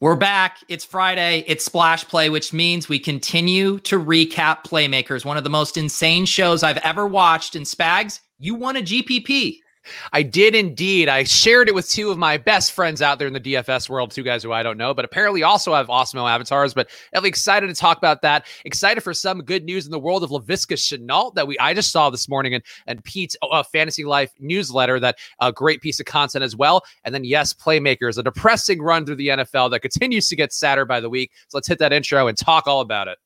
We're back. It's Friday. It's Splash Play, which means we continue to recap Playmakers, one of the most insane shows I've ever watched. And Spags, you won a GPP. I did indeed. I shared it with two of my best friends out there in the DFS world, two guys who I don't know, but apparently also have Awesemo avatars. But I'm excited to talk about that. Excited for some good news in the world of Laviska Shenault that we I just saw this morning and and Pete's uh, Fantasy Life newsletter. That a uh, great piece of content as well. And then yes, Playmakers, a depressing run through the NFL that continues to get sadder by the week. So let's hit that intro and talk all about it.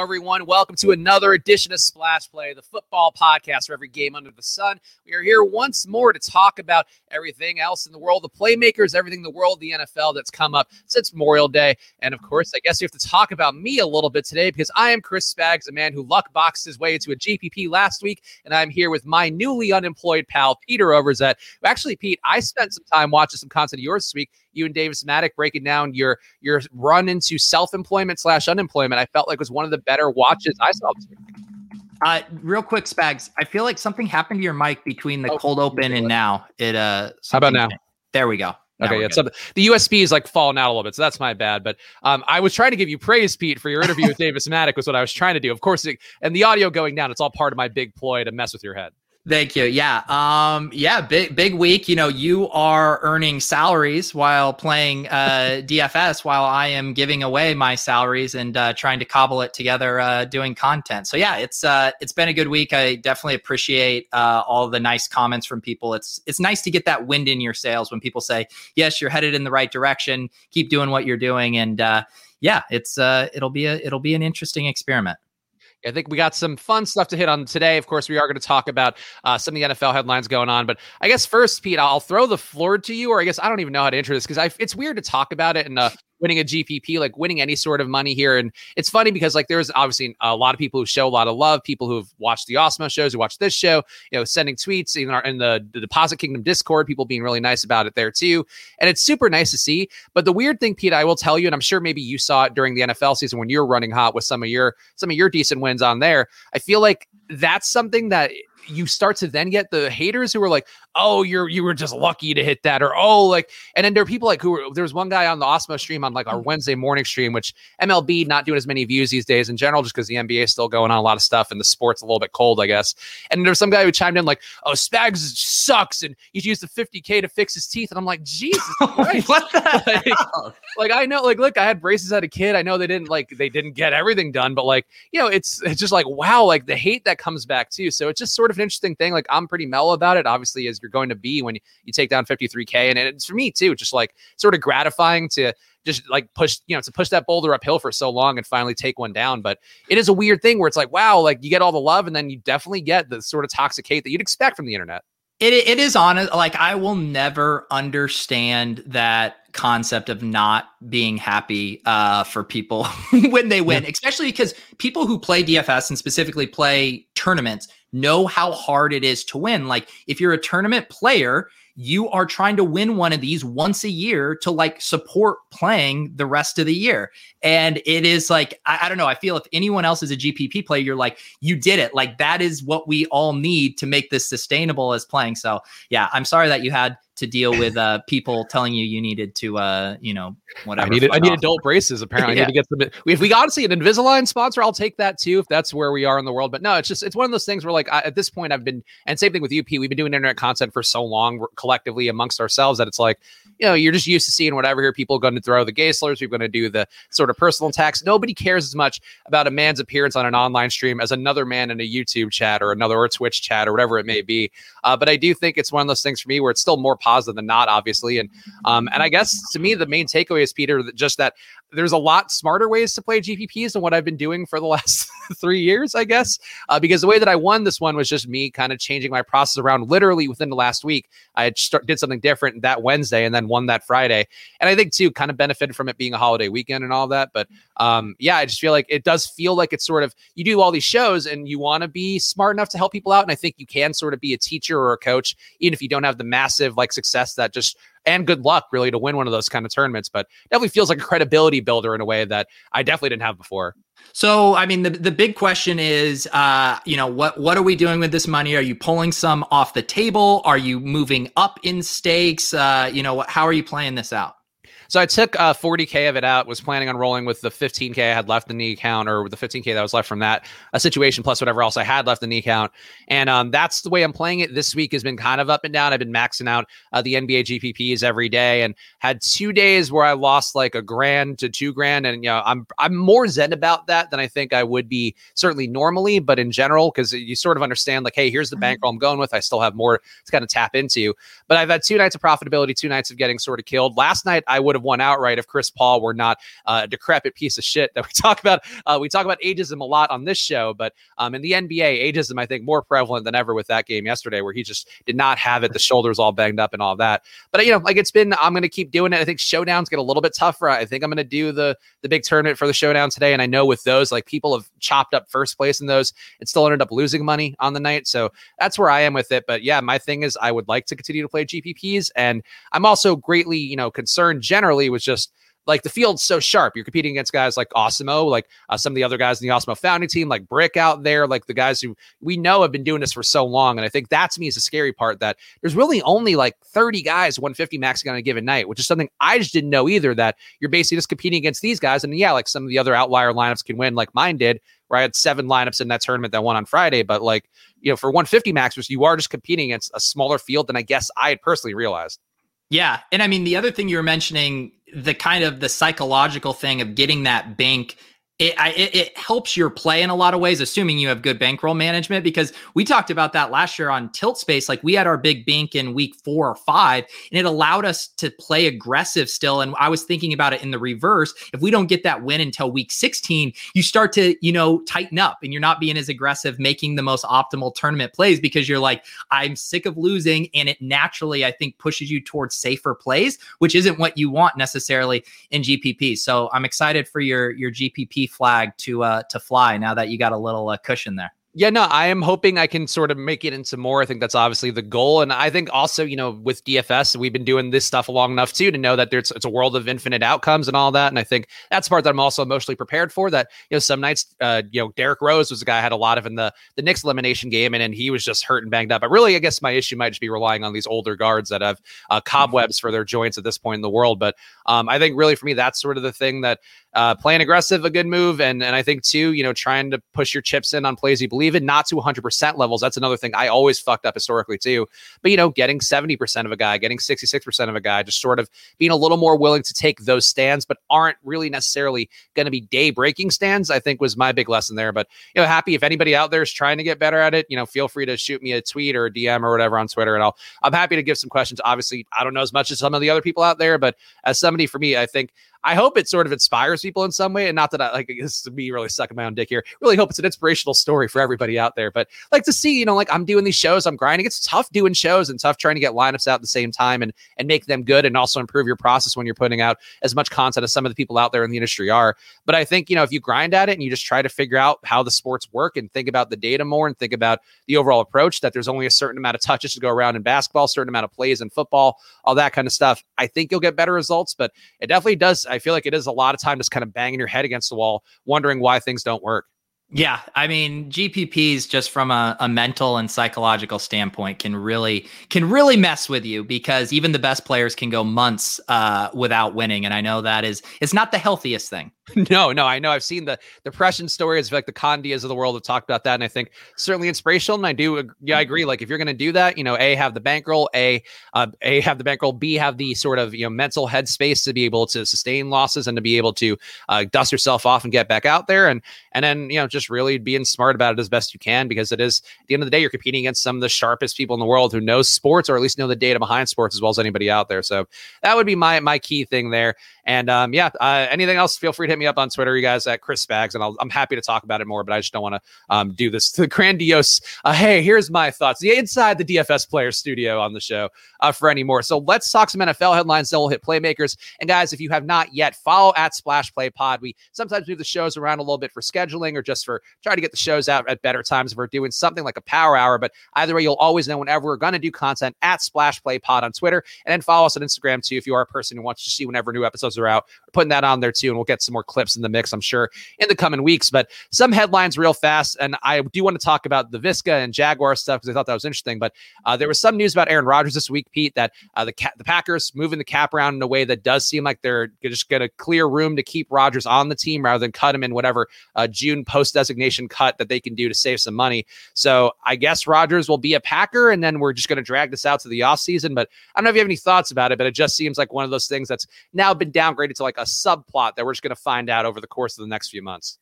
Everyone. Welcome to another edition of Splash Play, the football podcast for every game under the sun. We are here once more to talk about everything else in the world, the playmakers, everything in the world, the NFL that's come up since Memorial Day. And of course, I guess we have to talk about me a little bit today because I am Chris Spags, a man who luck boxed his way into a GPP last week. And I'm here with my newly unemployed pal, Peter Overzet. Actually, Pete, I spent some time watching some content of yours this week you and Davis Mattek breaking down your your run into self employment slash unemployment. I felt like was one of the better watches I saw this. Uh, real quick, Spags. I feel like something happened to your mic between the oh, cold open and now. It uh. How about now? There we go. Now okay, yeah. So the USB is like falling out a little bit, so that's my bad. But um, I was trying to give you praise, Pete, for your interview with Davis Mattek. Was what I was trying to do. Of course, it, and the audio going down. It's all part of my big ploy to mess with your head. Thank you. Yeah. Um, yeah, big big week. You know, you are earning salaries while playing uh, DFS while I am giving away my salaries and uh, trying to cobble it together uh, doing content. So yeah, it's uh, it's been a good week. I definitely appreciate uh, all the nice comments from people. It's it's nice to get that wind in your sails when people say, "Yes, you're headed in the right direction. Keep doing what you're doing." And uh, yeah, it's uh, it'll be a it'll be an interesting experiment. I think we got some fun stuff to hit on today. Of course, we are going to talk about uh, some of the NFL headlines going on. But I guess first, Pete, I'll throw the floor to you, or I guess I don't even know how to intro this because it's weird to talk about it in a winning a GPP, like winning any sort of money here. And it's funny because like there's obviously a lot of people who show a lot of love, people who've watched the Awesemo shows, who watch this show, you know, sending tweets in, our, in the, the Deposit Kingdom Discord, people being really nice about it there too. And it's super nice to see. But the weird thing, Pete, I will tell you, and I'm sure maybe you saw it during the NFL season when you're running hot with some of your some of your decent wins on there. I feel like that's something that you start to then get the haters who are like, oh, you're you were just lucky to hit that, or oh, like, and then there are people like who were, there was one guy on the Awesemo stream on like our mm. Wednesday morning stream, which MLB not doing as many views these days in general, just because the NBA is still going on a lot of stuff and the sport's a little bit cold, I guess. And there's some guy who chimed in like, oh, Spags sucks, and he's used the 50k to fix his teeth, and I'm like, Jesus Christ, what the like, like, I know, like, look, I had braces as a kid. I know they didn't like they didn't get everything done, but like, you know, it's it's just like wow, like the hate that comes back too. So it's just sort of an interesting thing. Like I'm pretty mellow about it, obviously, as you're going to be when you, you take down 53K. And it's for me too, just like sort of gratifying to just like push, you know, to push that boulder uphill for so long and finally take one down. But it is a weird thing where it's like, wow, like you get all the love and then you definitely get the sort of toxic hate that you'd expect from the internet. It, it is honest. Like I will never understand that concept of not being happy uh, for people when they win, yeah. especially because people who play DFS and specifically play tournaments know how hard it is to win. Like if you're a tournament player, you are trying to win one of these once a year to like support playing the rest of the year. And it is like, I, I, don't know. I feel if anyone else is a GPP player, you're like, you did it. Like that is what we all need to make this sustainable as playing. So yeah, I'm sorry that you had to deal with uh, people telling you you needed to, uh, you know, whatever. I needed, I need adult braces. Apparently, yeah. I need to get them. If we honestly an Invisalign sponsor, I'll take that too. If that's where we are in the world, but no, it's just it's one of those things where like I, at this point, I've been and same thing with UP. We've been doing internet content for so long collectively amongst ourselves that it's like you know you're just used to seeing whatever here. People are going to throw the gay slurs. We're going to do the sort of personal attacks. Nobody cares as much about a man's appearance on an online stream as another man in a YouTube chat or another or Twitch chat or whatever it may be. Uh, but I do think it's one of those things for me where it's still more positive than not, obviously. And um, and I guess to me, the main takeaway is Peter, that just that there's a lot smarter ways to play GPPs than what I've been doing for the last three years, I guess. Uh, because the way that I won this one was just me kind of changing my process around literally within the last week. I start, did something different that Wednesday and then won that Friday. And I think too, kind of benefited from it being a holiday weekend and all that. But um, yeah, I just feel like it does feel like it's sort of you do all these shows and you want to be smart enough to help people out. And I think you can sort of be a teacher or a coach, even if you don't have the massive like success that just and good luck really to win one of those kind of tournaments. But definitely feels like a credibility builder in a way that I definitely didn't have before. So, I mean, the, the big question is, uh, you know, what what are we doing with this money? Are you pulling some off the table? Are you moving up in stakes? Uh, you know, how are you playing this out? So I took uh, 40k of it out. Was planning on rolling with the 15k I had left in the account, or the 15k that was left from that a situation plus whatever else I had left in the account. And um, that's the way I'm playing it. This week has been kind of up and down. I've been maxing out uh, the NBA GPPs every day, and had two days where I lost like a grand to two grand. And you know, I'm I'm more zen about that than I think I would be certainly normally, but in general, because you sort of understand like, hey, here's the mm-hmm. bankroll I'm going with. I still have more to kind of tap into. But I've had two nights of profitability, two nights of getting sort of killed. Last night I would have won outright if Chris Paul were not uh, a decrepit piece of shit that we talk about. Uh, we talk about ageism a lot on this show, but um, in the NBA, ageism I think more prevalent than ever with that game yesterday, where he just did not have it. The shoulders all banged up and all that. But you know, like it's been, I'm going to keep doing it. I think showdowns get a little bit tougher. I think I'm going to do the the big tournament for the showdown today, and I know with those, like people have chopped up first place in those and still ended up losing money on the night. So that's where I am with it. But yeah, my thing is I would like to continue to play GPPs, and I'm also greatly, you know, concerned generally with just like the field's so sharp. You're competing against guys like Awesemo, like uh, some of the other guys in the Awesemo founding team, like Brick out there, like the guys who we know have been doing this for so long. And I think that to me is the scary part that there's really only like 30 guys 150 maxing on a given night, which is something I just didn't know either. That you're basically just competing against these guys. And yeah, like some of the other outlier lineups can win, like mine did, where I had seven lineups in that tournament that won on Friday. But like, you know, for 150 maxers, you are just competing against a smaller field than I guess I had personally realized. Yeah. And I mean, the other thing you were mentioning, the kind of the psychological thing of getting that bank it, it, it, helps your play in a lot of ways, assuming you have good bankroll management. Because we talked about that last year on Tilt Space. Like we had our big bank in week four or five, and it allowed us to play aggressive still. And I was thinking about it in the reverse. If we don't get that win until week 16, you start to, you know, tighten up and you're not being as aggressive, making the most optimal tournament plays because you're like, I'm sick of losing. And it naturally, I think, pushes you towards safer plays, which isn't what you want necessarily in GPP. So I'm excited for your your GPP flag to uh, to fly now that you got a little uh, cushion there. Yeah, no, I am hoping I can sort of make it into more. I think that's obviously the goal. And I think also, you know, with DFS, we've been doing this stuff long enough too to know that there's it's a world of infinite outcomes and all that. And I think that's part that I'm also emotionally prepared for. That, you know, some nights, uh, you know, Derrick Rose was a guy I had a lot of in the the Knicks elimination game, and, and he was just hurt and banged up. But really, I guess my issue might just be relying on these older guards that have uh, cobwebs for their joints at this point in the world. But um, I think really for me, that's sort of the thing that uh, playing aggressive, a good move. And and I think too, you know, trying to push your chips in on plays you believe in, not to 100% levels. That's another thing I always fucked up historically too. But you know, getting 70% of a guy, getting 66% of a guy, just sort of being a little more willing to take those stands, but aren't really necessarily going to be day breaking stands. I think was my big lesson there. But you know, happy if anybody out there is trying to get better at it. You know, feel free to shoot me a tweet or a DM or whatever on Twitter, and I'll I'm happy to give some questions. Obviously, I don't know as much as some of the other people out there, but as somebody for me, I think I hope it sort of inspires people in some way. And not that I like this is me really sucking my own dick here. Really hope it's an inspirational story for everybody out there. But like to see, you know, like I'm doing these shows, I'm grinding. It's tough doing shows and tough trying to get lineups out at the same time and and make them good and also improve your process when you're putting out as much content as some of the people out there in the industry are. But I think, you know, if you grind at it and you just try to figure out how the sports work and think about the data more and think about the overall approach that there's only a certain amount of touches to go around in basketball, certain amount of plays in football, all that kind of stuff. I think you'll get better results, but it definitely does. I feel like it is a lot of time just kind of banging your head against the wall, wondering why things don't work. Yeah, I mean GPPs just from a, a, mental and psychological standpoint can really can really mess with you because even the best players can go months uh, without winning, and I know that is it's not the healthiest thing. No, no, I know. I've seen the depression stories, like the Condias of the world have talked about that, and I think certainly inspirational. And I do, yeah, I agree. Like if you're going to do that, you know, a have the bankroll, a uh, a have the bankroll, b have the sort of you know mental headspace to be able to sustain losses and to be able to uh, dust yourself off and get back out there, and and then you know just really being smart about it as best you can because it is at the end of the day you're competing against some of the sharpest people in the world who know sports or at least know the data behind sports as well as anybody out there. So that would be my my key thing there. And um, yeah, uh, anything else? Feel free to hit me up on Twitter, you guys at Chris Spags, and i am happy to talk about it more. But I just don't want to um, do this the grandiose. Uh, hey, here's my thoughts. The inside the DFS player studio on the show uh, for any more. So let's talk some NFL headlines. Then we'll hit playmakers. And guys, if you have not yet, follow at Splash Play Pod. We sometimes move the shows around a little bit for scheduling or just for trying to get the shows out at better times. If we're doing something like a power hour, but either way, you'll always know whenever we're going to do content at Splash Play Pod on Twitter, and then follow us on Instagram too if you are a person who wants to see whenever new episodes are out. Putting that on there too, and we'll get some more clips in the mix, I'm sure, in the coming weeks. But some headlines real fast, and I do want to talk about the Visca and Jaguar stuff because I thought that was interesting. But uh, there was some news about Aaron Rodgers this week, Pete, that uh, the the Packers moving the cap around in a way that does seem like they're just going to clear room to keep Rodgers on the team rather than cut him in whatever uh, June post designation cut that they can do to save some money. So I guess Rodgers will be a Packer, and then we're just going to drag this out to the offseason. But I don't know if you have any thoughts about it, but it just seems like one of those things that's now been downgraded to like a subplot that we're just going to find out over the course of the next few months.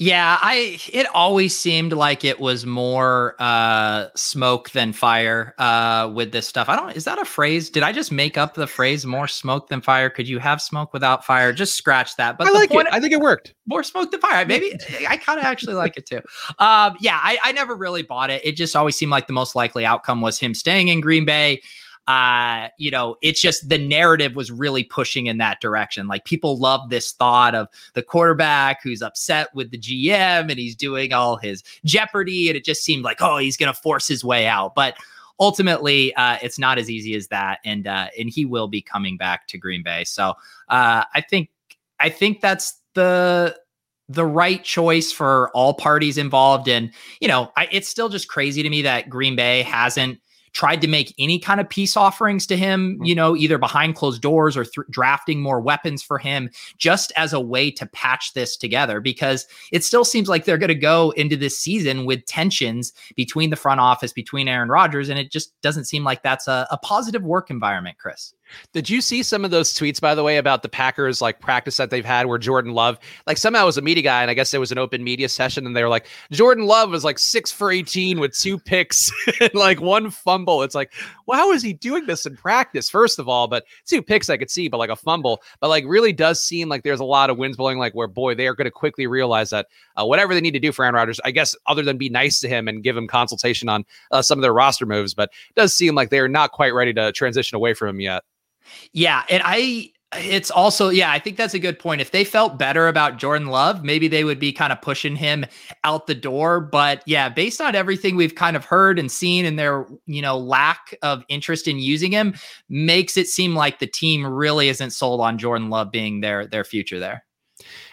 Yeah, I it always seemed like it was more uh smoke than fire uh with this stuff. I don't is that a phrase? Did I just make up the phrase more smoke than fire? Could you have smoke without fire? Just scratch that. But I like it. I think it worked. More smoke than fire. Maybe I kind of actually like it too. Um yeah, I, I never really bought it. It just always seemed like the most likely outcome was him staying in Green Bay uh, you know, it's just the narrative was really pushing in that direction. Like people love this thought of the quarterback who's upset with the GM and he's doing all his Jeopardy, and it just seemed like, oh, he's going to force his way out. But ultimately, uh, it's not as easy as that, and uh, and he will be coming back to Green Bay. So uh, I think I think that's the the right choice for all parties involved. And you know, I, it's still just crazy to me that Green Bay hasn't tried to make any kind of peace offerings to him, mm-hmm. you know, either behind closed doors or th- drafting more weapons for him, just as a way to patch this together. Because it still seems like they're going to go into this season with tensions between the front office, between Aaron Rodgers, and it just doesn't seem like that's a, a positive work environment, Chris. Did you see some of those tweets, by the way, about the Packers like practice that they've had where Jordan Love, like somehow was a media guy, and I guess it was an open media session, and they were like, Jordan Love was like six for 18 with two picks and like one fumble. It's like, well, how is he doing this in practice, first of all? But two picks I could see, but like a fumble, but like really does seem like there's a lot of winds blowing, like where, boy, they are going to quickly realize that uh, whatever they need to do for Aaron Rodgers, I guess, other than be nice to him and give him consultation on uh, some of their roster moves, but it does seem like they're not quite ready to transition away from him yet. Yeah, and I it's also yeah i think that's a good point. If they felt better about jordan love maybe they would be kind of pushing him out the door but yeah based on everything we've kind of heard and seen and their you know lack of interest in using him makes it seem like the team really isn't sold on jordan love being their their future there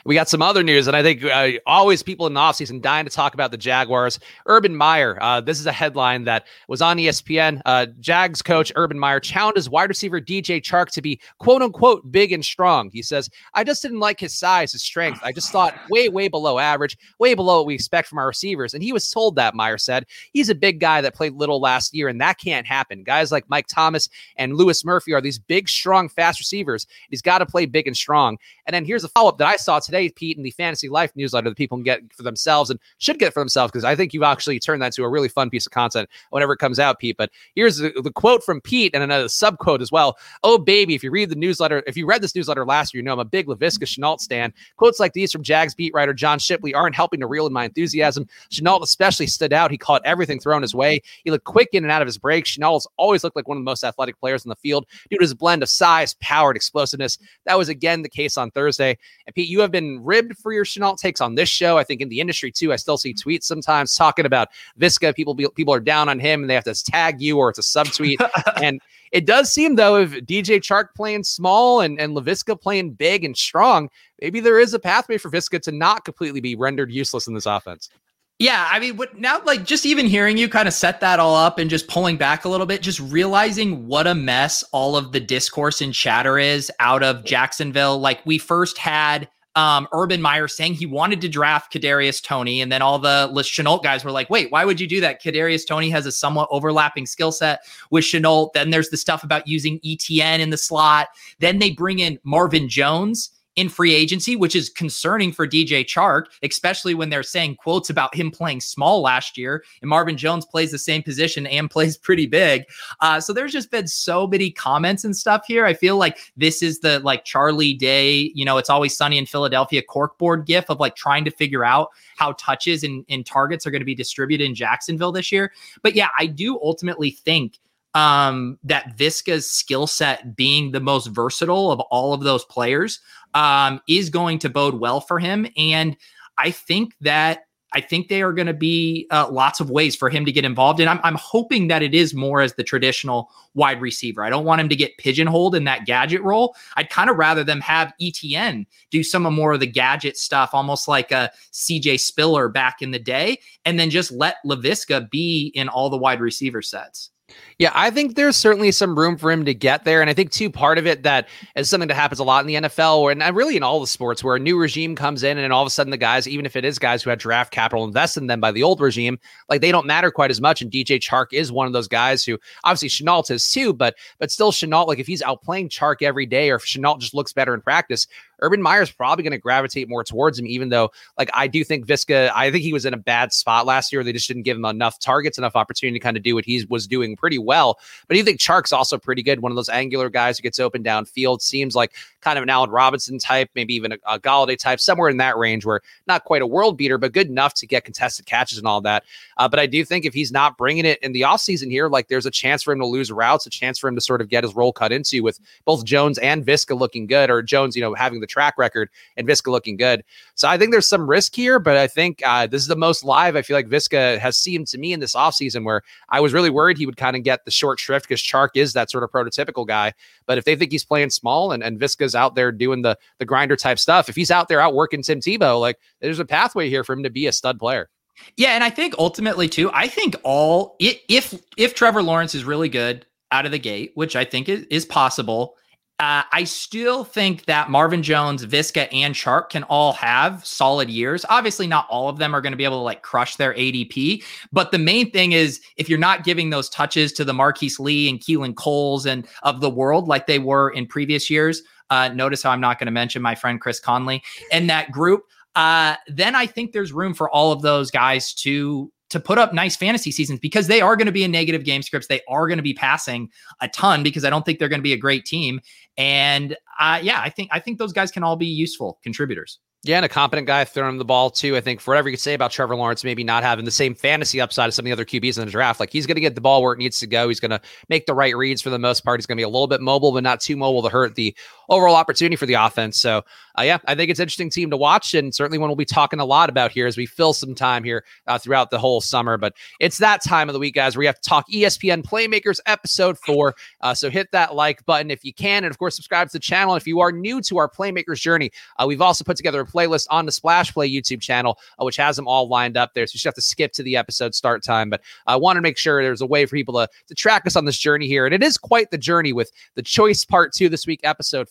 we got some other news, and I think uh, always people in the offseason dying to talk about the Jaguars. Urban Meyer, uh, this is a headline that was on ESPN. Uh, Jags coach Urban Meyer challenges wide receiver DJ Chark to be quote unquote big and strong. He says, I just didn't like his size, his strength. I just thought way, way below average, way below what we expect from our receivers. And he was told that, Meyer said. He's a big guy that played little last year, and that can't happen. Guys like Mike Thomas and Lewis Murphy are these big, strong, fast receivers. He's got to play big and strong. And then here's a follow up that I saw today today, Pete, in the Fantasy Life newsletter that people can get for themselves and should get for themselves because I think you've actually turned that into a really fun piece of content whenever it comes out, Pete. But here's the, the quote from Pete and another sub quote as well. Oh, baby, if you read the newsletter, if you read this newsletter last year, you know I'm a big Laviska Shenault stan. Quotes like these from Jags beat writer John Shipley aren't helping to reel in my enthusiasm. Shenault especially stood out. He caught everything thrown his way. He looked quick in and out of his breaks. Shenault's always looked like one of the most athletic players in the field due to his blend of size, power, and explosiveness. That was again the case on Thursday. And Pete, you have been ribbed for your Shenault takes on this show. I think in the industry too, I still see tweets sometimes talking about Visca. People people are down on him and they have to tag you or it's a subtweet. and it does seem though, if DJ Chark playing small and, and Laviska playing big and strong, maybe there is a pathway for Visca to not completely be rendered useless in this offense. Yeah, I mean, what now? Like, just even hearing you kind of set that all up and just pulling back a little bit, just realizing what a mess all of the discourse and chatter is out of Jacksonville. Like, we first had um, Urban Meyer saying he wanted to draft Kadarius Toney, and then all the Les Shenault guys were like, "Wait, why would you do that?" Kadarius Toney has a somewhat overlapping skill set with Shenault. Then there's the stuff about using ETN in the slot. Then they bring in Marvin Jones in free agency, which is concerning for DJ Chark, especially when they're saying quotes about him playing small last year. And Marvin Jones plays the same position and plays pretty big. Uh, so there's just been so many comments and stuff here. I feel like this is the like Charlie Day, you know, it's always sunny in Philadelphia corkboard gif of like trying to figure out how touches and, and targets are going to be distributed in Jacksonville this year. But yeah, I do ultimately think um, that Viska's skill set being the most versatile of all of those players um, is going to bode well for him. And I think that I think they are going to be uh, lots of ways for him to get involved. And I'm, I'm hoping that it is more as the traditional wide receiver. I don't want him to get pigeonholed in that gadget role. I'd kind of rather them have ETN do some of more of the gadget stuff, almost like a CJ Spiller back in the day, and then just let Laviska be in all the wide receiver sets. Yeah, I think there's certainly some room for him to get there. And I think, too, part of it that is something that happens a lot in the NFL or and uh, really in all the sports where a new regime comes in and all of a sudden the guys, even if it is guys who had draft capital invested in them by the old regime, like they don't matter quite as much. And DJ Chark is one of those guys who obviously Shenault is too, but but still Shenault, like if he's outplaying Chark every day or if Shenault just looks better in practice, Urban Meyer's probably going to gravitate more towards him, even though, like, I do think Visca, I think he was in a bad spot last year. They just didn't give him enough targets, enough opportunity to kind of do what he was doing pretty well. But I think Chark's also pretty good. One of those angular guys who gets open downfield, seems like kind of an Allen Robinson type, maybe even a, a Golladay type, somewhere in that range where not quite a world beater, but good enough to get contested catches and all that. Uh, but I do think if he's not bringing it in the offseason here, like there's a chance for him to lose routes, a chance for him to sort of get his role cut into with both Jones and Visca looking good, or Jones, you know, having the track record and Visca looking good. So I think there's some risk here, but I think uh, this is the most live I feel like Visca has seemed to me in this offseason where I was really worried he would kind of get the short shrift because Chark is that sort of prototypical guy. But if they think he's playing small and, and Viska's out there doing the the grinder type stuff, if he's out there outworking Tim Tebow, like there's a pathway here for him to be a stud player. Yeah, and I think ultimately too, I think all if if Trevor Lawrence is really good out of the gate, which I think is, is possible, uh, I still think that Marvin Jones, Visca, and Chark can all have solid years. Obviously, not all of them are going to be able to like crush their ADP. But the main thing is if you're not giving those touches to the Marquise Lee and Keelan Coles and of the world like they were in previous years, uh, notice how I'm not going to mention my friend Chris Conley in that group. Uh, then I think there's room for all of those guys to to put up nice fantasy seasons because they are going to be in negative game scripts. They are going to be passing a ton because I don't think they're going to be a great team. And uh, yeah, I think I think those guys can all be useful contributors. Yeah, and a competent guy throwing him the ball too. I think for whatever you could say about Trevor Lawrence, maybe not having the same fantasy upside as some of the other QBs in the draft. Like he's going to get the ball where it needs to go. He's going to make the right reads for the most part. He's going to be a little bit mobile, but not too mobile to hurt the overall opportunity for the offense. So, uh, yeah, I think it's interesting team to watch, and certainly one we'll be talking a lot about here as we fill some time here uh, throughout the whole summer. But it's that time of the week, guys, where we have to talk ESPN Playmakers episode four. Uh, so hit that like button if you can, and of course subscribe to the channel if you are new to our Playmakers journey. Uh, we've also put together a playlist on the Splash Splash Play YouTube channel, uh, which has them all lined up there. So you just have to skip to the episode start time. But I want to make sure there's a way for people to, to track us on this journey here. And it is quite the journey with the choice part two this week, episode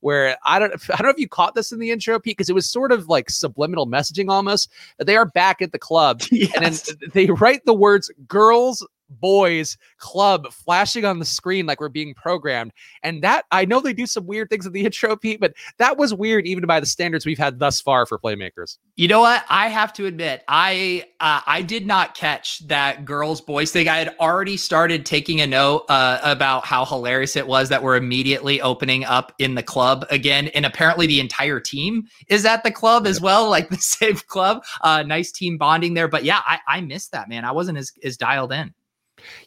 where I don't, I don't know if you caught this in the intro, Pete, because it was sort of like subliminal messaging almost that they are back at the club. Yes. And then they write the words girls boys club flashing on the screen like we're being programmed. And that I know they do some weird things in the intro, Pete, but that was weird even by the standards we've had thus far for playmakers. You know what? I have to admit, I uh, I did not catch that girls boys thing. I had already started taking a note uh, about how hilarious it was that we're immediately opening up in the club again, and apparently the entire team is at the club as well, like the same club. Uh, nice team bonding there, but yeah, I, I missed that man. I wasn't as as dialed in.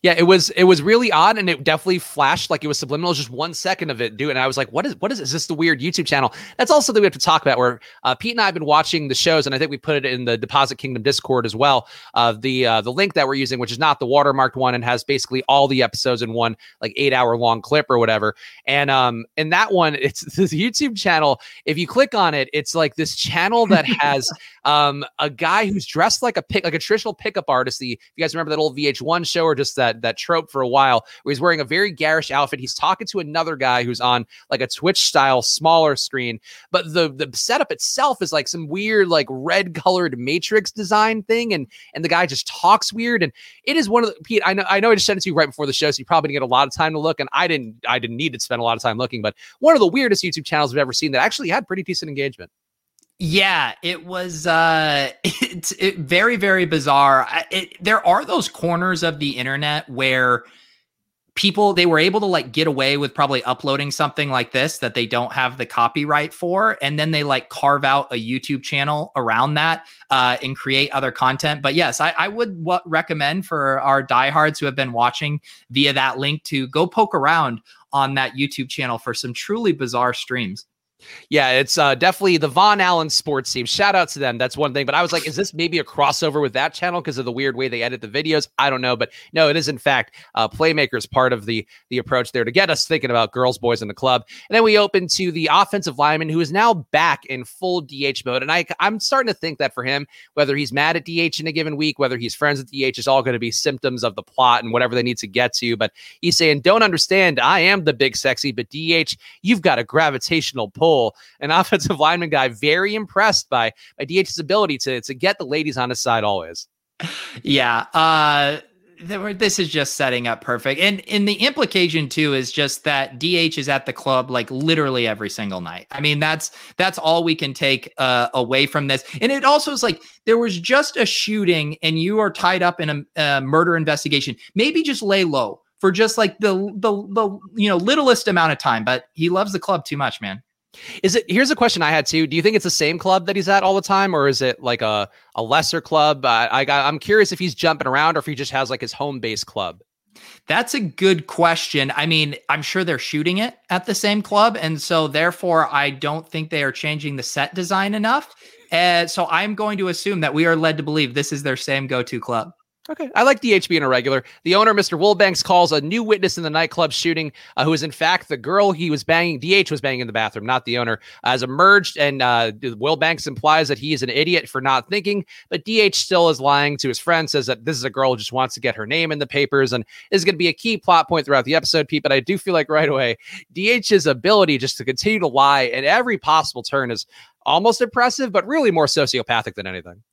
Yeah, it was it was really odd, and it definitely flashed like it was subliminal. Just one second of it, do, and I was like, "What is what is, is this? The weird YouTube channel?" That's also that we have to talk about. Where uh, Pete and I have been watching the shows, and I think we put it in the Deposit Kingdom Discord as well. Uh, the uh, the link that we're using, which is not the watermarked one, and has basically all the episodes in one like eight hour long clip or whatever. And um, in that one, it's this YouTube channel. If you click on it, it's like this channel that has um a guy who's dressed like a pick like a traditional pickup artist. The you guys remember that old VH1 show or just that that trope for a while where he's wearing a very garish outfit. He's talking to another guy who's on like a Twitch style smaller screen, but the the setup itself is like some weird like red colored matrix design thing, and and the guy just talks weird. And it is one of the Pete. I know I know I just sent it to you right before the show, so you probably didn't get a lot of time to look, and I didn't I didn't need to spend a lot of time looking, but one of the weirdest YouTube channels I've ever seen that actually had pretty decent engagement. Yeah, it was uh it's it, very very bizarre. It, there are those corners of the internet where people they were able to like get away with probably uploading something like this that they don't have the copyright for and then they like carve out a youtube channel around that uh, and create other content but yes i, I would w- recommend for our diehards who have been watching via that link to go poke around on that youtube channel for some truly bizarre streams yeah, it's uh, definitely the Von Allen sports team. Shout out to them. That's one thing. But I was like, is this maybe a crossover with that channel because of the weird way they edit the videos? I don't know. But no, it is in fact uh, Playmakers part of the the approach there to get us thinking about girls, boys in the club. And then we open to the offensive lineman who is now back in full DH mode. And I I'm starting to think that for him, whether he's mad at DH in a given week, whether he's friends with DH, is all going to be symptoms of the plot and whatever they need to get to. But he's saying, don't understand. I am the big sexy, but DH, you've got a gravitational pull an offensive lineman guy, very impressed by by DH's ability to to get the ladies on his side always. Yeah. Uh this is just setting up perfect. And and the implication too is just that DH is at the club like literally every single night. I mean, that's that's all we can take uh, away from this. And it also is like there was just a shooting and you are tied up in a, a murder investigation. Maybe just lay low for just like the the the you know littlest amount of time, but he loves the club too much, man. Is it? Here's a question I had too. Do you think it's the same club that he's at all the time, or is it like a a lesser club? Uh, I I'm curious if he's jumping around or if he just has like his home base club. That's a good question. I mean, I'm sure they're shooting it at the same club, and so therefore, I don't think they are changing the set design enough. And so I'm going to assume that we are led to believe this is their same go-to club. Okay. I like DH being a regular. The owner, Mr. Wilbanks, calls a new witness in the nightclub shooting, uh, who is in fact the girl he was banging. DH was banging in the bathroom, not the owner, has emerged. And uh, Wilbanks implies that he is an idiot for not thinking, but DH still is lying to his friend, says that this is a girl who just wants to get her name in the papers and is going to be a key plot point throughout the episode, Pete. But I do feel like right away, DH's ability just to continue to lie at every possible turn is almost impressive, but really more sociopathic than anything.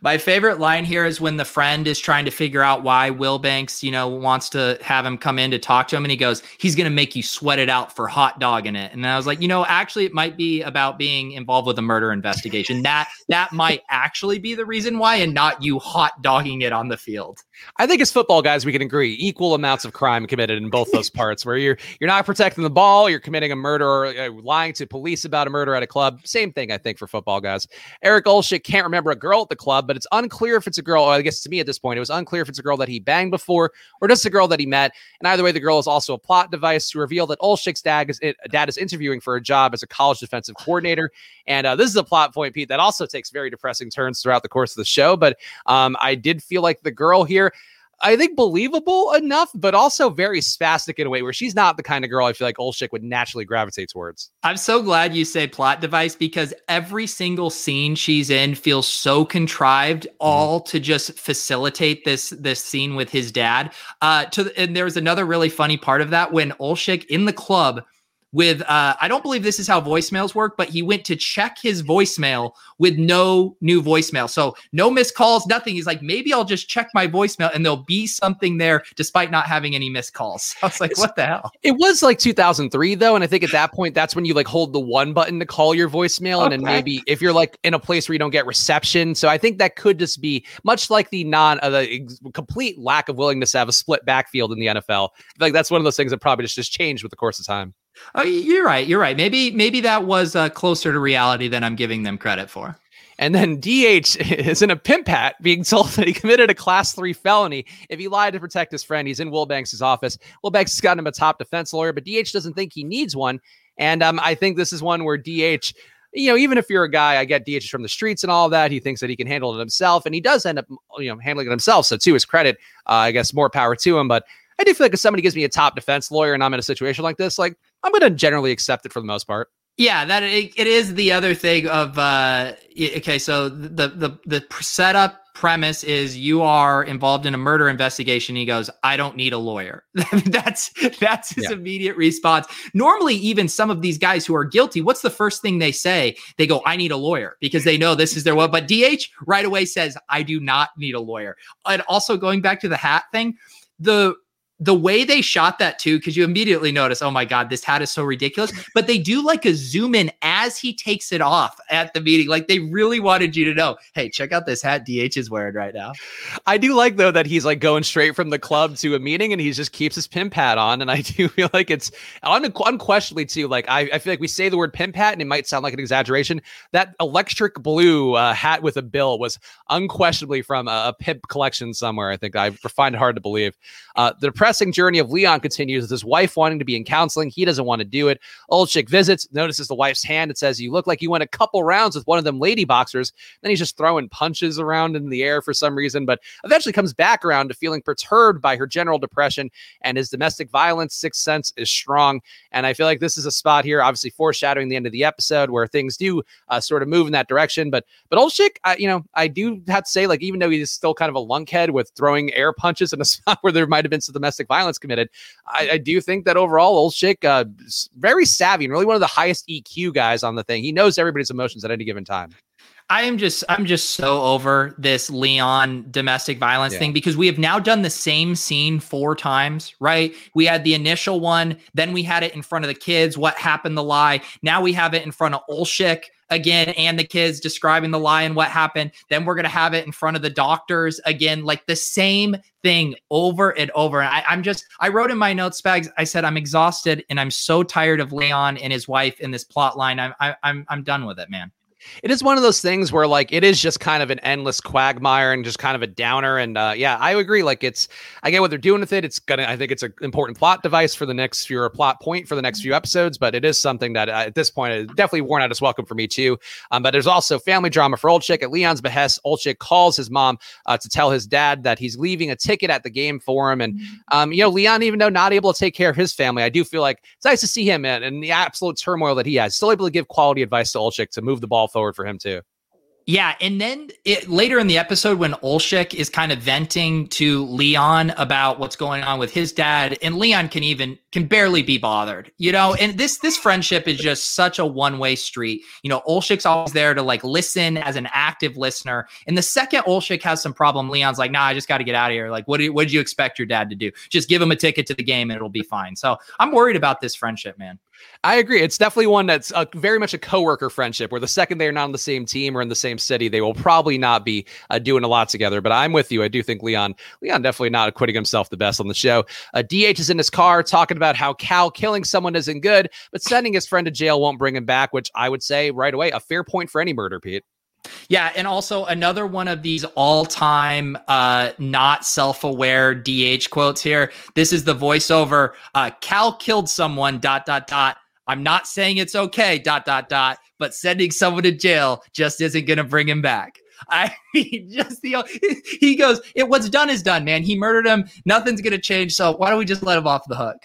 My favorite line here is when the friend is trying to figure out why Wilbanks, you know, wants to have him come in to talk to him. And he goes, he's going to make you sweat it out for hot dogging it. And I was like, you know, actually, it might be about being involved with a murder investigation. that that might actually be the reason why, and not you hot dogging it on the field. I think as football guys, we can agree equal amounts of crime committed in both those parts, where you're you're not protecting the ball, you're committing a murder, or uh, lying to police about a murder at a club. Same thing, I think, for football guys. Eric Olczyk can't remember a girl at the club, but it's unclear if it's a girl. I guess to me at this point, it was unclear if it's a girl that he banged before or just a girl that he met. And either way, the girl is also a plot device to reveal that Olczyk's dad is dad is interviewing for a job as a college defensive coordinator. And uh, this is a plot point, Pete, that also takes very depressing turns throughout the course of the show. But um, I did feel like the girl here I think believable enough, but also very spastic in a way where she's not the kind of girl I feel like Olczyk would naturally gravitate towards. I'm so glad you say plot device because every single scene she's in feels so contrived, mm-hmm. all to just facilitate this this scene with his dad. Uh, to and there was another really funny part of that when Olczyk in the club with uh, I don't believe this is how voicemails work, but he went to check his voicemail with no new voicemail. So no missed calls, nothing. He's like, maybe I'll just check my voicemail and there'll be something there despite not having any missed calls. I was like, what the hell? It was like 2003 though. And I think at that point, that's when you like hold the one button to call your voicemail. Okay. And then maybe if you're like in a place where you don't get reception. So I think that could just be much like the non, uh, the ex- complete lack of willingness to have a split backfield in the NFL. Like that's one of those things that probably just, just changed with the course of time. Oh, you're right. You're right. Maybe maybe that was uh, closer to reality than I'm giving them credit for. And then DH is in a pimp hat being told that he committed a class three felony if he lied to protect his friend. He's in Wilbanks' office. Wilbanks has gotten him a top defense lawyer, but DH doesn't think he needs one. And um, I think this is one where DH, you know, even if you're a guy, I get DH from the streets and all that. He thinks that he can handle it himself, and he does end up, you know, handling it himself. So to his credit, uh, I guess more power to him. But I do feel like if somebody gives me a top defense lawyer and I'm in a situation like this, like I'm going to generally accept it for the most part. Yeah, that it, it is the other thing of uh okay, so the the the setup premise is you are involved in a murder investigation. He goes, I don't need a lawyer. that's that's his yeah. immediate response. Normally, even some of these guys who are guilty, what's the first thing they say? They go, I need a lawyer because they know this is their what. But DH right away says, I do not need a lawyer. And also going back to the hat thing, the the way they shot that too, because you immediately notice, oh my God, this hat is so ridiculous. But they do like a zoom in as he takes it off at the meeting. Like they really wanted you to know, hey, check out this hat DH is wearing right now. I do like though that he's like going straight from the club to a meeting and he just keeps his pimp hat on. And I do feel like it's un- unquestionably too, like I, I feel like we say the word pimp hat and it might sound like an exaggeration. That electric blue uh, hat with a bill was unquestionably from a, a pimp collection somewhere. I think I find it hard to believe. Uh, the depressing journey of Leon continues with his wife wanting to be in counseling. He doesn't want to do it. Olczyk visits, notices the wife's hand. It says, You look like you went a couple rounds with one of them lady boxers. Then he's just throwing punches around in the air for some reason, but eventually comes back around to feeling perturbed by her general depression and his domestic violence sixth sense is strong. And I feel like this is a spot here, obviously foreshadowing the end of the episode where things do uh, sort of move in that direction. But but old I, you know, I do have to say, like, even though he's still kind of a lunkhead with throwing air punches in a spot where there might have been some domestic violence committed, I, I do think that overall, Olczyk, uh, very savvy and really one of the highest EQ guys on the thing. He knows everybody's emotions at any given time. I am just I'm just so over this Leon domestic violence yeah. thing because we have now done the same scene four times, right? We had the initial one, then we had it in front of the kids, what happened the lie. Now we have it in front of Olczyk again and the kids describing the lie and what happened. Then we're gonna have it in front of the doctors again, like the same thing over and over. And I, am just I wrote in my notes, Spags. I said I'm exhausted and I'm so tired of Leon and his wife in this plot line. I'm I, I'm I'm done with it, man it is one of those things where like it is just kind of an endless quagmire and just kind of a downer and uh, yeah i agree like it's i get what they're doing with it it's gonna i think it's an important plot device for the next few or plot point for the next few episodes but it is something that uh, at this point is definitely worn out its welcome for me too um, but there's also family drama for Olczyk at leon's behest Olczyk calls his mom uh, to tell his dad that he's leaving a ticket at the game for him and mm-hmm. um, you know leon even though not able to take care of his family i do feel like it's nice to see him in and the absolute turmoil that he has still able to give quality advice to Olczyk to move the ball forward for him too. Yeah, and then it, later in the episode, when Olczyk is kind of venting to Leon about what's going on with his dad, and Leon can even can barely be bothered, you know. And this this friendship is just such a one way street. You know, Olczyk's always there to like listen as an active listener. And the second Olczyk has some problem, Leon's like, "Nah, I just got to get out of here." Like, what you, what did you expect your dad to do? Just give him a ticket to the game and it'll be fine. So I'm worried about this friendship, man. I agree. It's definitely one that's a, very much a coworker friendship where the second they're not on the same team or in the same city, they will probably not be uh, doing a lot together. But I'm with you. I do think Leon, Leon definitely not acquitting himself the best on the show. Uh, DH is in his car talking about how Cal killing someone isn't good, but sending his friend to jail won't bring him back, which I would say right away, a fair point for any murder, Pete. Yeah, and also another one of these all-time uh, not self-aware DH quotes here. This is the voiceover. Uh, Cal killed someone. Dot dot dot. I'm not saying it's okay, dot, dot, dot, but sending someone to jail just isn't going to bring him back. I mean, just the, he goes, it, what's done is done, man. He murdered him. Nothing's going to change. So why don't we just let him off the hook?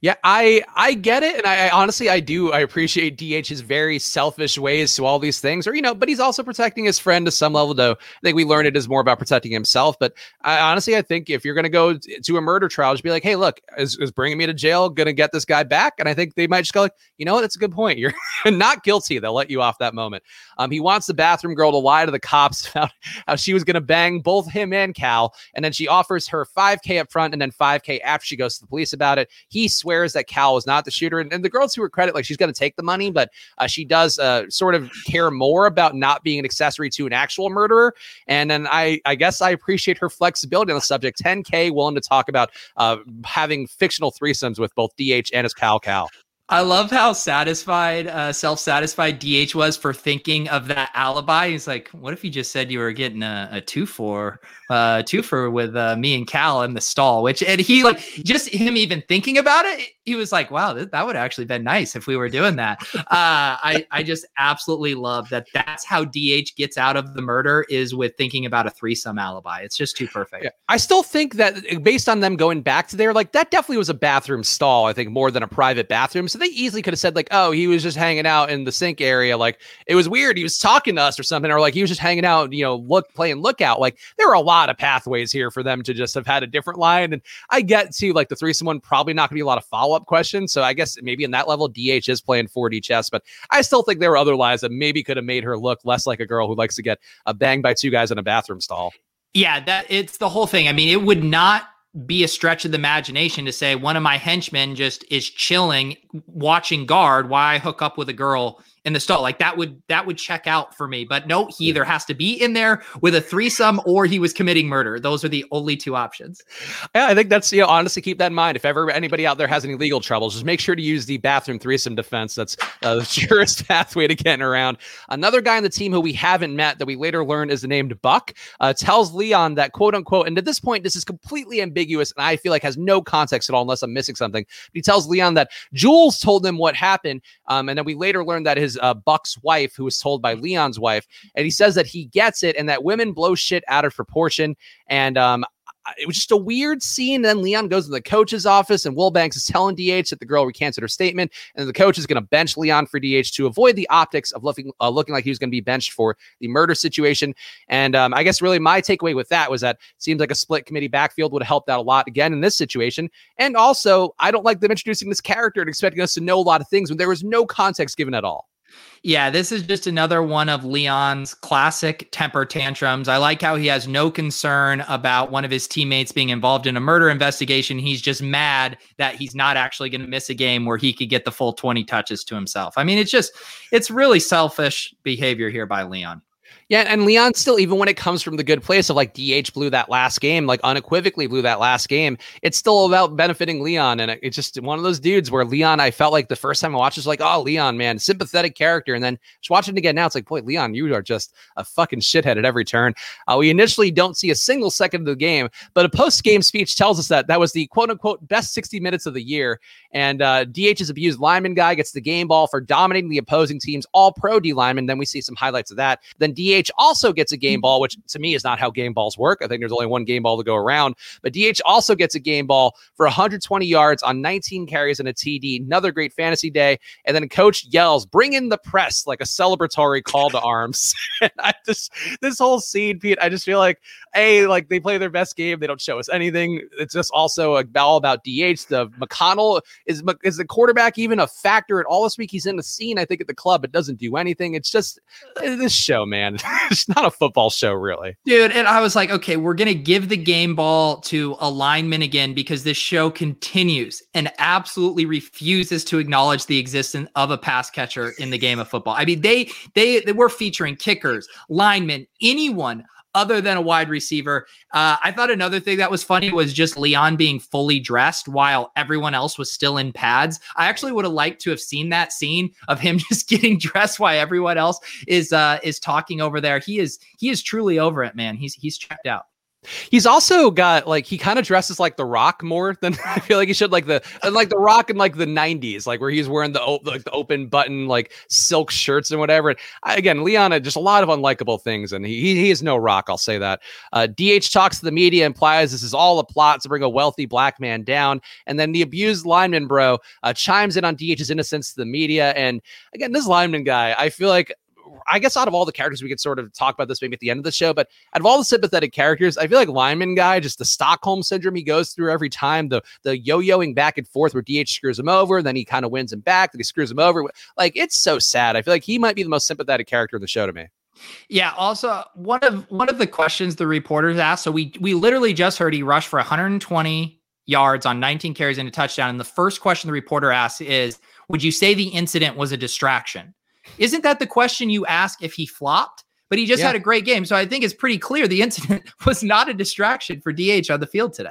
Yeah, I I get it, and I, I, honestly I do I appreciate DH's very selfish ways to all these things, or you know, but he's also protecting his friend to some level. Though I think we learned it is more about protecting himself. But I honestly I think if you're going to go to a murder trial, just be like, hey, look, is, is bringing me to jail going to get this guy back? And I think they might just go like, you know what, that's a good point. You're not guilty. They'll let you off that moment. Um, he wants the bathroom girl to lie to the cops about how she was going to bang both him and Cal, and then she offers her 5K up front and then 5K after she goes to the police about it. He swears that Cal was not the shooter. And, and the girl to her credit, like she's going to take the money, but uh, she does uh, sort of care more about not being an accessory to an actual murderer. And then I, I guess I appreciate her flexibility on the subject. 10K willing to talk about uh, having fictional threesomes with both DH and his Cal Cal. I love how satisfied, uh, self-satisfied DH was for thinking of that alibi. He's like, "What if you just said you were getting a, a two for, uh, two for with uh, me and Cal in the stall?" Which and he like just him even thinking about it, he was like, "Wow, that, that would actually been nice if we were doing that." Uh, I I just absolutely love that. That's how DH gets out of the murder is with thinking about a threesome alibi. It's just too perfect. Yeah. I still think that based on them going back to there, like that definitely was a bathroom stall. I think more than a private bathroom So they easily could have said, like, oh, he was just hanging out in the sink area. Like, it was weird. He was talking to us or something, or like he was just hanging out, you know, look, playing lookout. Like, there were a lot of pathways here for them to just have had a different line. And I get to like the threesome one, probably not going to be a lot of follow up questions. So I guess maybe in that level, DH is playing 4D chess, but I still think there were other lies that maybe could have made her look less like a girl who likes to get a bang by two guys in a bathroom stall. Yeah, that it's the whole thing. I mean, it would not be a stretch of the imagination to say one of my henchmen just is chilling watching guard while I hook up with a girl in the stall. Like that would that would check out for me. But no, he either has to be in there with a threesome or he was committing murder. Those are the only two options. Yeah, I think that's you know honestly keep that in mind. If ever anybody out there has any legal troubles, just make sure to use the bathroom threesome defense. That's uh, the surest pathway to getting around. Another guy on the team who we haven't met that we later learn is named Buck uh, tells Leon that quote unquote, and at this point this is completely ambiguous and I feel like has no context at all unless I'm missing something. But he tells Leon that Jules told him what happened, um, and then we later learned that his uh, Buck's wife, who was told by Leon's wife, and he says that he gets it and that women blow shit out of proportion. And um, it was just a weird scene. And then Leon goes to the coach's office, and Wilbanks is telling DH that the girl recanted her statement, and the coach is going to bench Leon for DH to avoid the optics of looking uh, looking like he was going to be benched for the murder situation. And um, I guess really my takeaway with that was that seems like a split committee backfield would have helped out a lot again in this situation. And also, I don't like them introducing this character and expecting us to know a lot of things when there was no context given at all. Yeah, this is just another one of Leon's classic temper tantrums. I like how he has no concern about one of his teammates being involved in a murder investigation. He's just mad that he's not actually going to miss a game where he could get the full 20 touches to himself. I mean, it's just, it's really selfish behavior here by Leon. Yeah, and Leon still, even when it comes from the good place of like DH blew that last game, like unequivocally blew that last game, it's still about benefiting Leon. And it's just one of those dudes where Leon, I felt like the first time I watched was like, oh, Leon, man, sympathetic character. And then just watching it again now, it's like, boy, Leon, you are just a fucking shithead at every turn. Uh, we initially don't see a single second of the game, but a post game speech tells us that that was the quote unquote best 60 minutes of the year. And uh, DH's abused lineman guy gets the game ball for dominating the opposing team's all pro D lineman. Then we see some highlights of that. Then DH also gets a game mm-hmm. ball, which to me is not how game balls work. I think there's only one game ball to go around. But DH also gets a game ball for 120 yards on 19 carries and a TD. Another great fantasy day. And then coach yells, bring in the press like a celebratory call to arms. and I just, this whole scene, Pete, I just feel like, a like they play their best game. They don't show us anything. It's just also a all about DH. The McConnell is is the quarterback even a factor at all this week? He's in the scene, I think, at the club, but doesn't do anything. It's just uh, this show, man. it's not a football show, really, dude. And I was like, okay, we're gonna give the game ball to a lineman again because this show continues and absolutely refuses to acknowledge the existence of a pass catcher in the game of football. I mean, they they, they were featuring kickers, linemen, anyone other than a wide receiver. Uh, I thought another thing that was funny was just Leon being fully dressed while everyone else was still in pads. I actually would have liked to have seen that scene of him just getting dressed while everyone else is uh, is talking over there. He is he is truly over it, man. He's he's checked out. He's also got like he kind of dresses like the Rock more than I feel like he should like the like the Rock in like the '90s, like where he's wearing the like the open button like silk shirts and whatever. And again, Leon just a lot of unlikable things, and he he is no Rock. I'll say that. Uh, DH talks to the media, implies this is all a plot to bring a wealthy black man down, and then the abused lineman bro uh, chimes in on DH's innocence to the media. And again, this lineman guy, I feel like I guess out of all the characters, we could sort of talk about this maybe at the end of the show, but out of all the sympathetic characters, I feel like lineman guy, just the Stockholm syndrome he goes through every time, the the yo-yoing back and forth where DH screws him over, then he kind of wins him back, then he screws him over. Like it's so sad. I feel like he might be the most sympathetic character in the show to me. Yeah. Also, one of one of the questions the reporters asked. So we we literally just heard he rushed for 120 yards on 19 carries and a touchdown. And the first question the reporter asked is, "Would you say the incident was a distraction?" Isn't that the question you ask if he flopped? But he just yeah. had a great game. So I think it's pretty clear the incident was not a distraction for DH on the field today.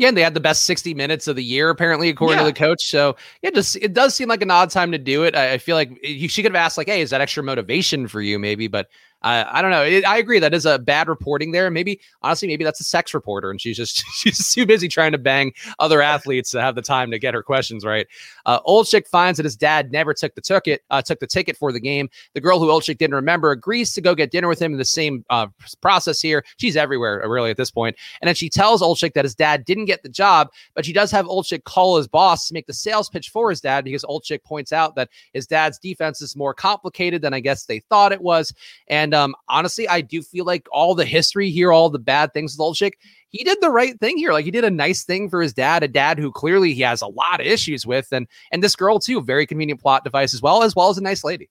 Yeah, and they had the best 60 minutes of the year, apparently, according yeah. to the coach. So yeah, just it does seem like an odd time to do it. I, I feel like you, she could have asked, like, hey, is that extra motivation for you, maybe? But uh, I don't know. It, I agree that is a bad reporting there. Maybe honestly, maybe that's a sex reporter, and she's just she's too busy trying to bang other athletes to have the time to get her questions right. Uh, Olczyk finds that his dad never took the ticket uh, took the ticket for the game. The girl who Olczyk didn't remember agrees to go get dinner with him in the same uh, process here. She's everywhere uh, really at this point. and then she tells Olczyk that his dad didn't get the job, but she does have Olczyk call his boss to make the sales pitch for his dad because Olczyk points out that his dad's defense is more complicated than I guess they thought it was, and and um, honestly, I do feel like all the history here, all the bad things with Olczyk, he did the right thing here. Like he did a nice thing for his dad, a dad who clearly he has a lot of issues with, and and this girl too, very convenient plot device as well, as well as a nice lady.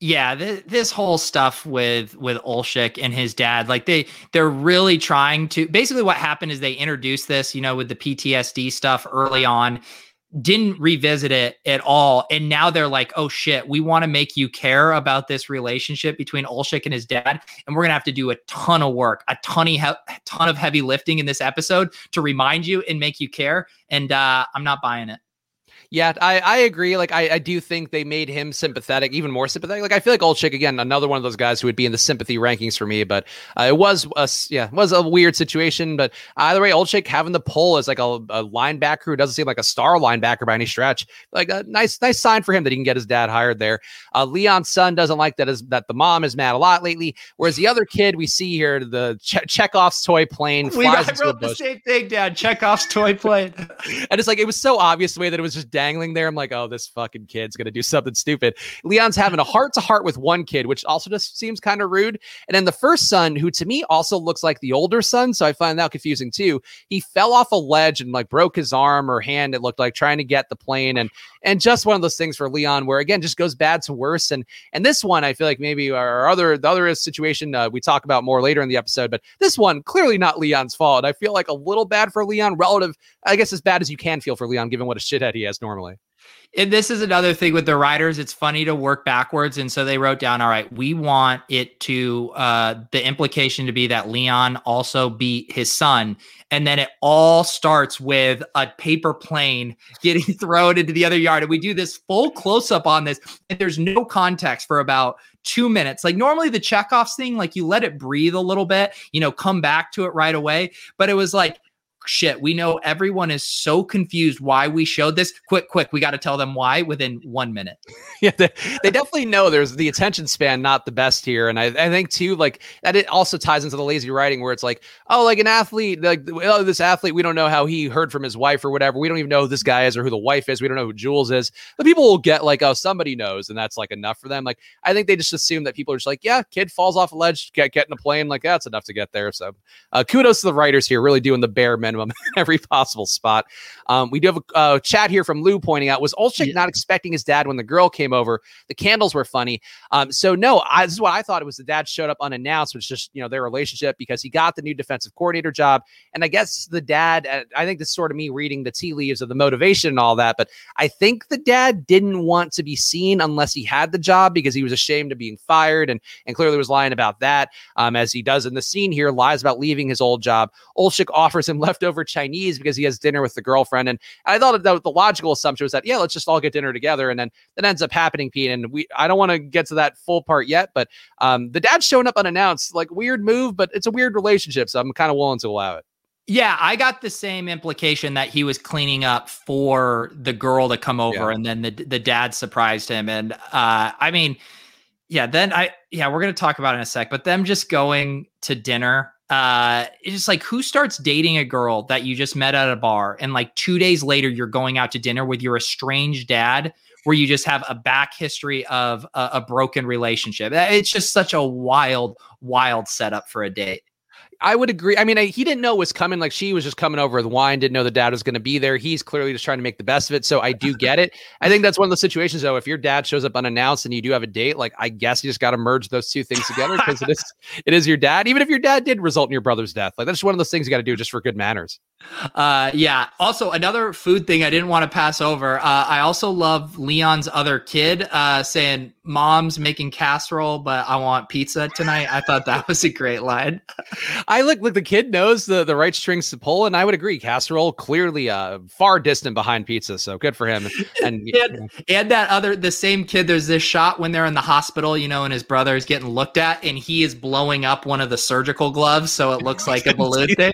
Yeah, th- this whole stuff with with Olczyk and his dad, like they they're really trying to. Basically, what happened is they introduced this, you know, with the PTSD stuff early on didn't revisit it at all. And now they're like, oh shit, we want to make you care about this relationship between Olczyk and his dad. And we're going to have to do a ton of work, a ton of, ton of heavy lifting in this episode to remind you and make you care. And uh, I'm not buying it. Yeah, I, I agree. Like I, I do think they made him sympathetic, even more sympathetic. Like I feel like Olczyk again, another one of those guys who would be in the sympathy rankings for me. But uh, it was a yeah, it was a weird situation. But either way, Olczyk having the pull as like a, a, linebacker who doesn't seem like a star linebacker by any stretch. Like a nice nice sign for him that he can get his dad hired there. Uh, Leon's son doesn't like that is that the mom is mad a lot lately. Whereas the other kid we see here, the che- Chekhov's toy plane. Flies We I wrote the, the same thing down. Chekhov's toy plane. and it's like it was so obvious the way that it was just dangling there. I'm like, oh, this fucking kid's gonna do something stupid. Leon's having a heart to heart with one kid, which also just seems kind of rude. And then the first son, who to me also looks like the older son, so I find that confusing too. He fell off a ledge and like broke his arm or hand. It looked like trying to get the plane, and and just one of those things for Leon where again just goes bad to worse. And and this one, I feel like maybe our other the other situation uh, we talk about more later in the episode, but this one clearly not Leon's fault. I feel like a little bad for Leon, relative, I guess as bad as you can feel for Leon, given what a shithead he has normally and this is another thing with the writers it's funny to work backwards and so they wrote down all right we want it to uh the implication to be that leon also beat his son. And then it all starts with a paper plane getting thrown into the other yard and we do this full close up on this and there's no context for about two minutes. Like normally the chekhov's thing like you let it breathe a little bit you know come back to it right away but it was like shit, we know everyone is so confused why we showed this. Quick, quick, we got to tell them why within one minute. yeah, they, they, definitely know there's the attention span not the best here. And I, I think too, like that it also ties into the lazy writing where it's like, oh, like an athlete, like oh, this athlete, we don't know how he heard from his wife or whatever. We don't even know who this guy is or who the wife is. We don't know who Jules is. The people will get like, oh, somebody knows, and that's like enough for them. Like I think they just assume that people are just like, yeah, kid falls off a ledge, get get in a plane, like that's enough to get there. So uh, kudos to the writers here, really doing the bare minimum minimum every possible spot. Um, we do have a chat here from Lou pointing out was Olczyk yeah. not expecting his dad when the girl came over? The candles were funny. Um, so no, I, this is what I thought. It was the dad showed up unannounced, which just you know their relationship because he got the new defensive coordinator job, and I guess the dad. Uh, I think this is sort of me reading the tea leaves of the motivation and all that, but I think the dad didn't want to be seen unless he had the job because he was ashamed of being fired and and clearly was lying about that. Um, as he does in the scene here, lies about leaving his old job. Olczyk offers him left leftover Chinese because he has dinner with the girlfriend. And I thought that the logical assumption was that, yeah, let's just all get dinner together. And then that ends up happening, Pete. And we, I don't want to get to that full part yet, but um, the dad's showing up unannounced, like weird move, but it's a weird relationship. So I'm kind of willing to allow it. Yeah, I got the same implication that he was cleaning up for the girl to come over, yeah. and then the the dad surprised him. And uh, I mean, yeah, then I yeah, we're gonna talk about in a sec, but them just going to dinner uh it's just like who starts dating a girl that you just met at a bar and like two days later you're going out to dinner with your estranged dad where you just have a back history of a, a broken relationship? It's just such a wild wild setup for a date I would agree. I mean, I, he didn't know it was coming. Like she was just coming over with wine, didn't know the dad was going to be there. He's clearly just trying to make the best of it. So I do get it. I think that's one of the situations, though. If your dad shows up unannounced and you do have a date, like I guess you just got to merge those two things together because it is it is your dad. Even if your dad did result in your brother's death, like that's one of those things you got to do just for good manners. Uh, yeah. Also, another food thing I didn't want to pass over. Uh, I also love Leon's other kid uh, saying, "Mom's making casserole, but I want pizza tonight." I thought that was a great line. I look like the kid knows the, the right strings to pull, and I would agree. Casserole clearly uh, far distant behind pizza, so good for him. And and, and that other the same kid. There's this shot when they're in the hospital, you know, and his brother is getting looked at, and he is blowing up one of the surgical gloves, so it looks like a balloon thing.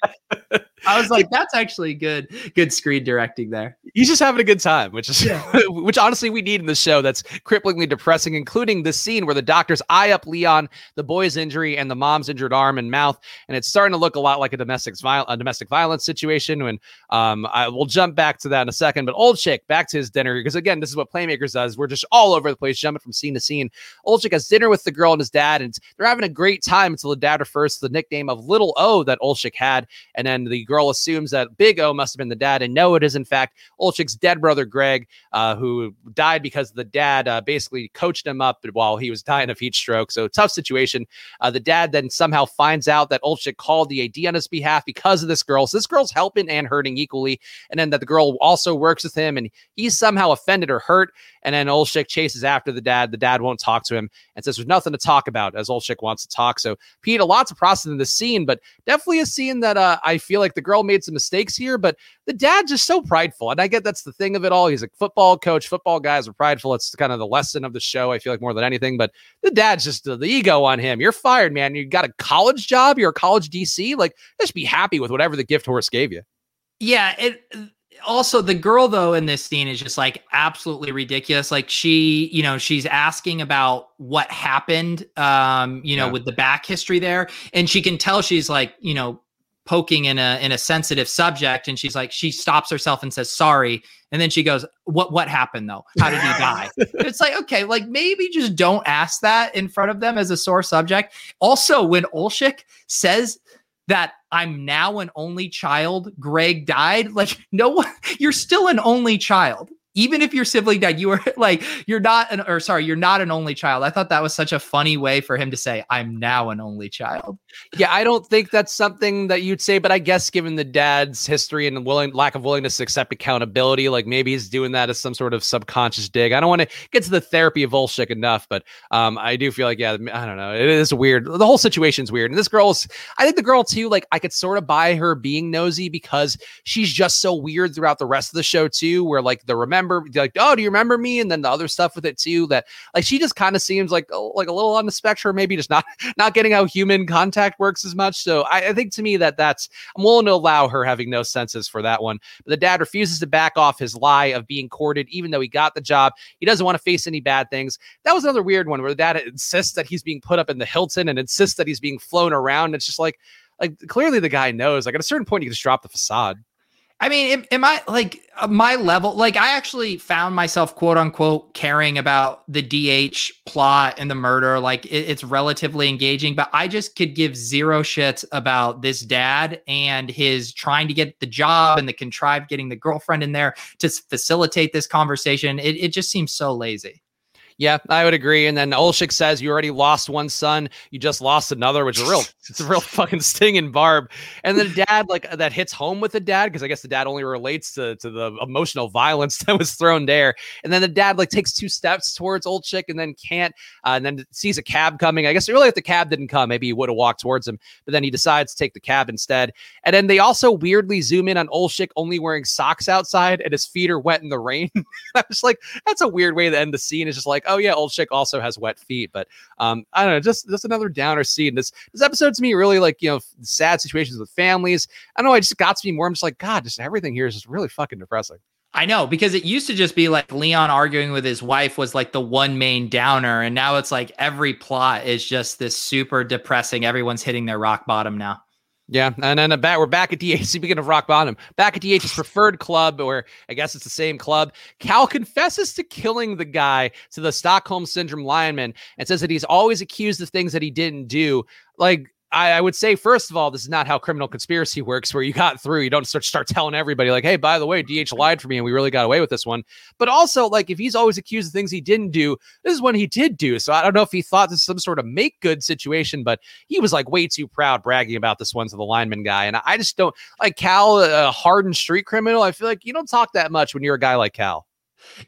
I was like, that's actually good, good screen directing there. He's just having a good time, which is yeah. which honestly we need in the show. That's cripplingly depressing, including the scene where the doctors eye up Leon, the boy's injury, and the mom's injured arm and mouth, and it's starting to look a lot like a domestic viol- a domestic violence situation. When um, I will jump back to that in a second. But Olczyk back to his dinner because again, this is what Playmakers does. We're just all over the place, jumping from scene to scene. Olczyk has dinner with the girl and his dad, and they're having a great time until the dad refers to the nickname of Little O that Olczyk had, and then the girl assumes that Big O must have been the dad, and no, it is in fact Olczyk's dead brother Greg, uh, who died because the dad uh, basically coached him up while he was dying of heat stroke. So tough situation. Uh, the dad then somehow finds out that Olczyk called the AD on his behalf because of this girl. So this girl's helping and hurting equally, and then that the girl also works with him, and he's somehow offended or hurt. And then Olczyk chases after the dad. The dad won't talk to him and says there's nothing to talk about as Olczyk wants to talk. So Pete, a lot to process in the scene, but definitely a scene that uh, I feel like the girl made some mistakes here, but the dad's just so prideful. And I get that's the thing of it all. He's a football coach. Football guys are prideful. It's kind of the lesson of the show, I feel like more than anything. But the dad's just uh, the ego on him. You're fired, man. You got a college job. You're a college DC. Like, just be happy with whatever the gift horse gave you. Yeah, it also the girl though in this scene is just like absolutely ridiculous like she you know she's asking about what happened um you know yeah. with the back history there and she can tell she's like you know poking in a in a sensitive subject and she's like she stops herself and says sorry and then she goes what what happened though how did he die it's like okay like maybe just don't ask that in front of them as a sore subject also when Olczyk says that I'm now an only child. Greg died. Like, no one, you're still an only child even if your sibling died, you were like, you're not an, or sorry, you're not an only child. I thought that was such a funny way for him to say, I'm now an only child. Yeah, I don't think that's something that you'd say, but I guess given the dad's history and willing lack of willingness to accept accountability, like maybe he's doing that as some sort of subconscious dig. I don't want to get to the therapy of Olczyk enough, but um, I do feel like, yeah, I don't know. It is weird. The whole situation's weird. And this girl's, I think the girl too, like I could sort of buy her being nosy because she's just so weird throughout the rest of the show too, where like the remember remember like oh do you remember me? And then the other stuff with it too that like she just kind of seems like oh, like a little on the spectrum maybe just not not getting how human contact works as much. So I, I think to me that that's i'm willing to allow her having no senses for that one. But the dad refuses to back off his lie of being courted even though he got the job. He doesn't want to face any bad things. That was another weird one where the dad insists that he's being put up in the hilton and insists that he's being flown around. It's just like like clearly the guy knows like at a certain point you just drop the facade I mean, am, I like uh, my level? Like, I actually found myself, quote unquote, caring about the DH plot and the murder. Like, it, it's relatively engaging, but I just could give zero shits about this dad and his trying to get the job and the contrived getting the girlfriend in there to facilitate this conversation. It, it just seems so lazy. Yeah, I would agree. And then Olczyk says you already lost one son, you just lost another, which is a real it's a real fucking stinging barb. And then the dad like that hits home with the dad because I guess the dad only relates to, to the emotional violence that was thrown there. And then the dad like takes two steps towards Olczyk and then can't, uh, and then sees a cab coming. I guess really if the cab didn't come, maybe he would have walked towards him, but then he decides to take the cab instead. And then they also weirdly zoom in on Olczyk only wearing socks outside and his feet are wet in the rain. I was like, that's a weird way to end the scene. It's just like, oh yeah, Olczyk also has wet feet, but um, I don't know, just just another downer scene. This this episode to me really like you know sad situations with families. I don't know, it just got to me more. I'm just like, God, just everything here is just really fucking depressing. I know because it used to just be like Leon arguing with his wife was like the one main downer, and now it's like every plot is just this super depressing. Everyone's hitting their rock bottom now. Yeah, and then uh, back, we're back at DH. Speaking of rock bottom, back at DH's preferred club, or I guess it's the same club. Cal confesses to killing the guy to the Stockholm Syndrome lineman and says that he's always accused of things that he didn't do. Like I, I, would say, first of all, this is not how criminal conspiracy works, where you got through. You don't start, start telling everybody, like, hey, by the way, DH mm-hmm. lied for me and we really got away with this one. But also, like, if he's always accused of things he didn't do, this is one he did do. So I don't know if he thought this is some sort of make good situation, but he was like way too proud bragging about this one to the lineman guy. And I just don't like Cal, a hardened street criminal. I feel like you don't talk that much when you're a guy like Cal.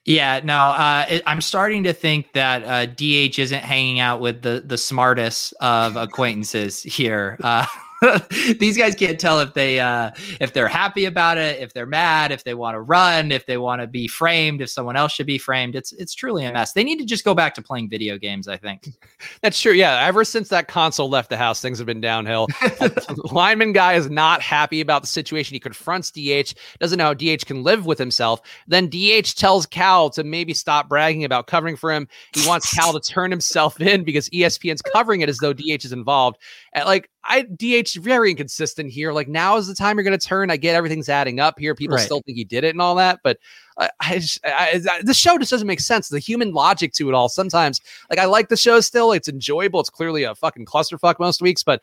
Yeah, no, uh, it, I'm starting to think that uh, DH isn't hanging out with the the smartest of acquaintances here. Uh, these guys can't tell if they uh if they're happy about it, if they're mad, if they want to run, if they want to be framed, if someone else should be framed. It's it's truly a mess. They need to just go back to playing video games, I think. That's true. Yeah, ever since that console left the house, things have been downhill. lineman guy is not happy about the situation. He confronts DH, doesn't know how DH can live with himself. Then DH tells Cal to maybe stop bragging about covering for him. He wants Cal to turn himself in because ESPN's covering it as though DH is involved. And like I DH very inconsistent here. Like now is the time you're going to turn. I get everything's adding up here. People right. still think he did it and all that, but I, I, just, I, I, the show just doesn't make sense. The human logic to it all. Sometimes, like I like the show still. It's enjoyable. It's clearly a fucking clusterfuck most weeks, but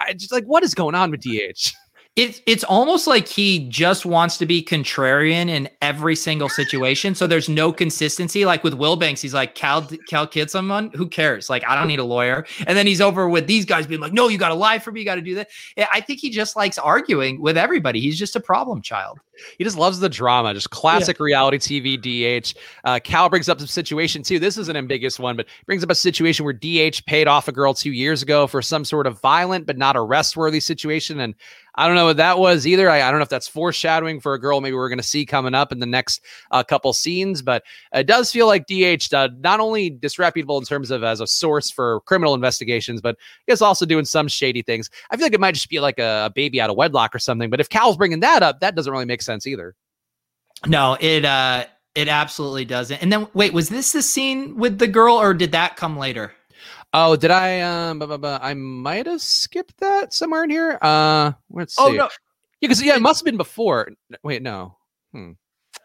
I just like what is going on with DH. It, it's almost like he just wants to be contrarian in every single situation. So there's no consistency. Like with Wilbanks, he's like, Cal, Cal kid someone, who cares? Like, I don't need a lawyer. And then he's over with these guys being like, no, you got to lie for me. You got to do that. I think he just likes arguing with everybody. He's just a problem child. He just loves the drama, just classic yeah. reality TV DH. Uh, Cal brings up some situation too. This is an ambiguous one, but brings up a situation where DH paid off a girl two years ago for some sort of violent but not arrest worthy situation. And I don't know what that was either. I, I, don't know if that's foreshadowing for a girl maybe we're going to see coming up in the next uh, couple scenes, but it does feel like DH uh, not only disreputable in terms of as a source for criminal investigations, but I guess also doing some shady things. I feel like it might just be like a, a baby out of wedlock or something. But if Cal's bringing that up, that doesn't really make sense either. No, it uh it absolutely doesn't. And then wait, was this the scene with the girl or did that come later? Oh, did I um blah, blah, blah, I might have skipped that somewhere in here. Uh let's oh, see. Oh no. Yeah, because yeah, it must have been before. Wait, no. Hmm.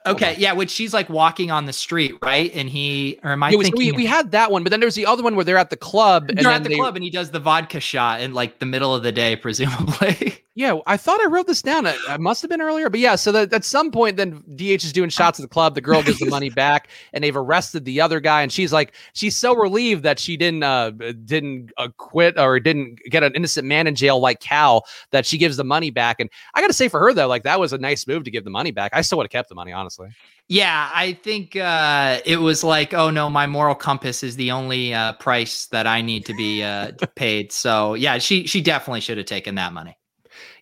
Okay, yeah, which she's like walking on the street, right? And he or am I yeah, thinking we, we had that one, but then there's the other one where they're at the club. They're at the they, club and he does the vodka shot in like the middle of the day, presumably. Yeah, I thought I wrote this down. I, I must have been earlier, but yeah. So that at some point, then DH is doing shots at the club. The girl gives the money back, and they've arrested the other guy. And she's like, she's so relieved that she didn't uh didn't uh, quit or didn't get an innocent man in jail like Cal that she gives the money back. And I got to say for her though, like that was a nice move to give the money back. I still would have kept the money, honestly. Yeah, I think uh, it was like, oh no, my moral compass is the only uh, price that I need to be uh, paid. So yeah, she she definitely should have taken that money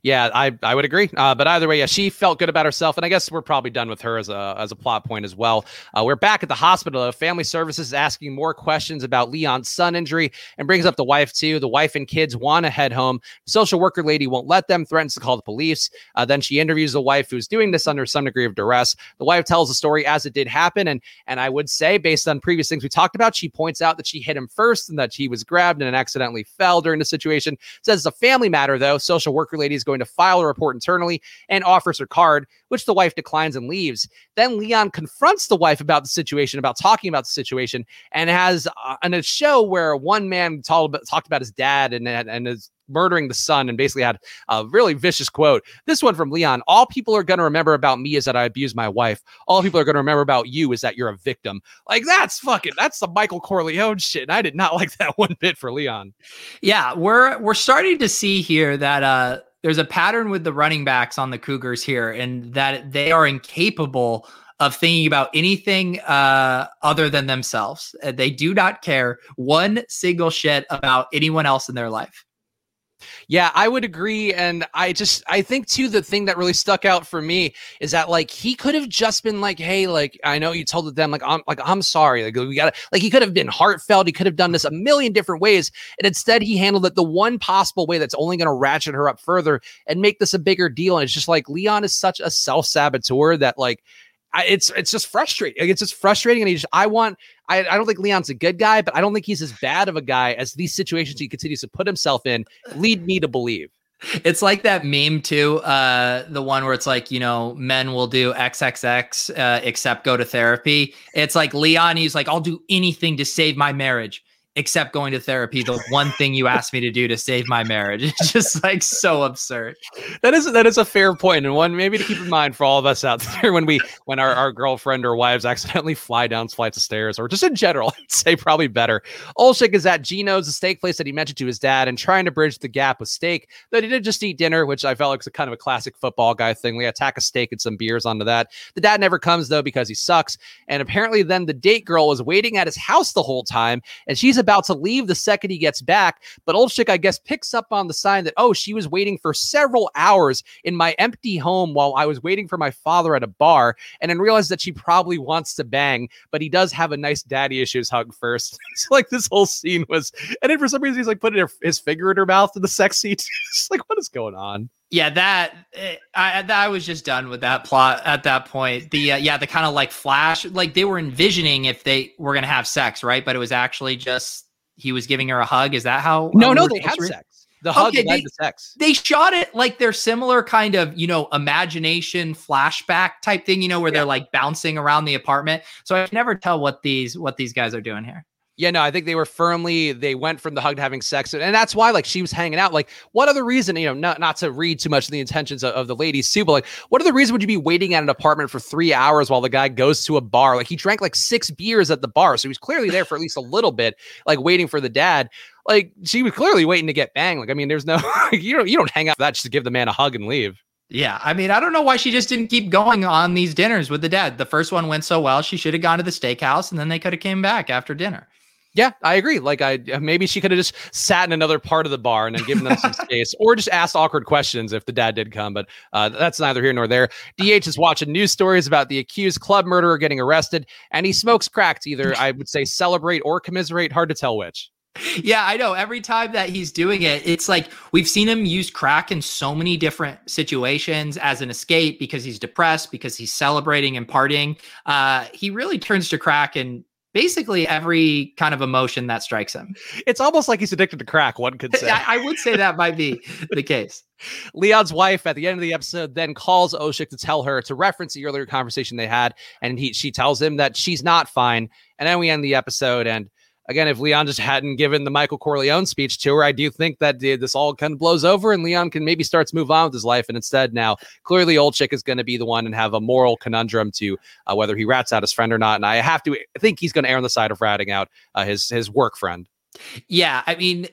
yeah, I, I would agree. Uh, but either way, yeah, she felt good about herself, and I guess we're probably done with her as a as a plot point as well. Uh, we're back at the hospital. Family Services asking more questions about Leon's son injury and brings up the wife too. The wife and kids want to head home. social worker lady won't let them. Threatens to call the police. Uh, then she interviews the wife who's doing this under some degree of duress. The wife tells the story as it did happen, and and I would say based on previous things we talked about, she points out that she hit him first and that he was grabbed and accidentally fell during the situation. Says it's a family matter though. Social worker lady is going to file a report internally and offers her card, which the wife declines and leaves. Then Leon confronts the wife about the situation, about talking about the situation, and has uh, a show where one man talked about, talked about his dad and and his murdering the son and basically had a really vicious quote. This one from Leon All people are going to remember about me is that I abused my wife. All people are going to remember about you is that you're a victim. Like, that's fucking, that's the Michael Corleone shit. And I did not like that one bit for Leon. Yeah, we're, we're starting to see here that, uh, there's a pattern with the running backs on the Cougars here, and that they are incapable of thinking about anything uh, other than themselves. They do not care one single shit about anyone else in their life. Yeah, I would agree. And I just, I think too, the thing that really stuck out for me is that like he could have just been like, hey, like, I know you told them, like, I'm like, I'm sorry. Like, we got to, like, he could have been heartfelt. He could have done this a million different ways. And instead, he handled it the one possible way that's only to ratchet her up further and make this a bigger deal. And it's just like Leon is such a self saboteur that, like, I, it's it's just frustrating. Like, it's just frustrating, and he just I want. I, I don't think Leon's a good guy, but I don't think he's as bad of a guy as these situations he continues to put himself in lead me to believe. It's like that meme too, uh, the one where it's like, you know, men will do XXX uh, except go to therapy. It's like Leon, he's like, I'll do anything to save my marriage except going to therapy the one thing you asked me to do to save my marriage. It's just like so absurd. That is that is a fair point and one maybe to keep in mind for all of us out there when we when our, our girlfriend or wives accidentally fly down flights of stairs or just in general i'd say probably better. Olczyk is at Gino's the steak place that he mentioned to his dad and trying to bridge the gap with steak that he did just eat dinner which i felt like was a kind of a classic football guy thing. We attack a steak and some beers onto that. The dad never comes though because he sucks and apparently then the date girl was waiting at his house the whole time and she's a about to leave the second he gets back. But Olczyk, I guess, picks up on the sign that, oh, she was waiting for several hours in my empty home while I was waiting for my father at a bar, and then realized that she probably wants to bang, but he does have a nice daddy issues hug first. so like this whole scene was, and then for some reason he's like putting his finger in her mouth in the sex scene. it's like, what is going on? Yeah, that eh, I I was just done with that plot at that point. The uh, yeah, the kind of like flash, like they were envisioning if they were gonna have sex, right? But it was actually just he was giving her a hug. Is that how? No, no, they had sex. The hug okay, led they, to sex. They shot it like they're similar kind of, you know, imagination flashback type thing, you know, where yeah. they're like bouncing around the apartment. So I can never tell what these what these guys are doing here. Yeah, no, I think they were firmly they went from the hug to having sex, and that's why like she was hanging out. Like, what other reason? You know, not not to read too much of the intentions of, of the ladies too, but like, what other reason would you be waiting at an apartment for three hours while the guy goes to a bar? Like, he drank like six beers at the bar, so he was clearly there for at least a little bit, like waiting for the dad. Like, she was clearly waiting to get banged. Like, I mean, there's no you don't you don't hang out that just to give the man a hug and leave. Yeah, I mean, I don't know why she just didn't keep going on these dinners with the dad. The first one went so well, she should have gone to the steakhouse, and then they could have came back after dinner. Yeah, I agree. Like I uh, maybe she could have just sat in another part of the bar and then given them some space, or just asked awkward questions if the dad did come. But uh, that's neither here nor there. DH is watching news stories about the accused club murderer getting arrested, and he smokes crack to either I would say celebrate or commiserate. Hard to tell which. Yeah, I know. Every time that he's doing it, it's like we've seen him use crack in so many different situations as an escape because he's depressed, because he's celebrating and partying. Uh, he really turns to crack and basically every kind of emotion that strikes him. It's almost like he's addicted to crack, one could say. I, I would say that might be the case. Leon's wife at the end of the episode then calls Olczyk to tell her to reference the earlier conversation they had, and he she tells him that she's not fine. And then we end the episode, and again, if Leon just hadn't given the Michael Corleone speech to her, I do think that this all kind of blows over and Leon can maybe start to move on with his life. And instead, now clearly Olczyk is going to be the one and have a moral conundrum to uh, whether he rats out his friend or not. And I have to think he's going to err on the side of ratting out uh, his his work friend. Yeah, I mean,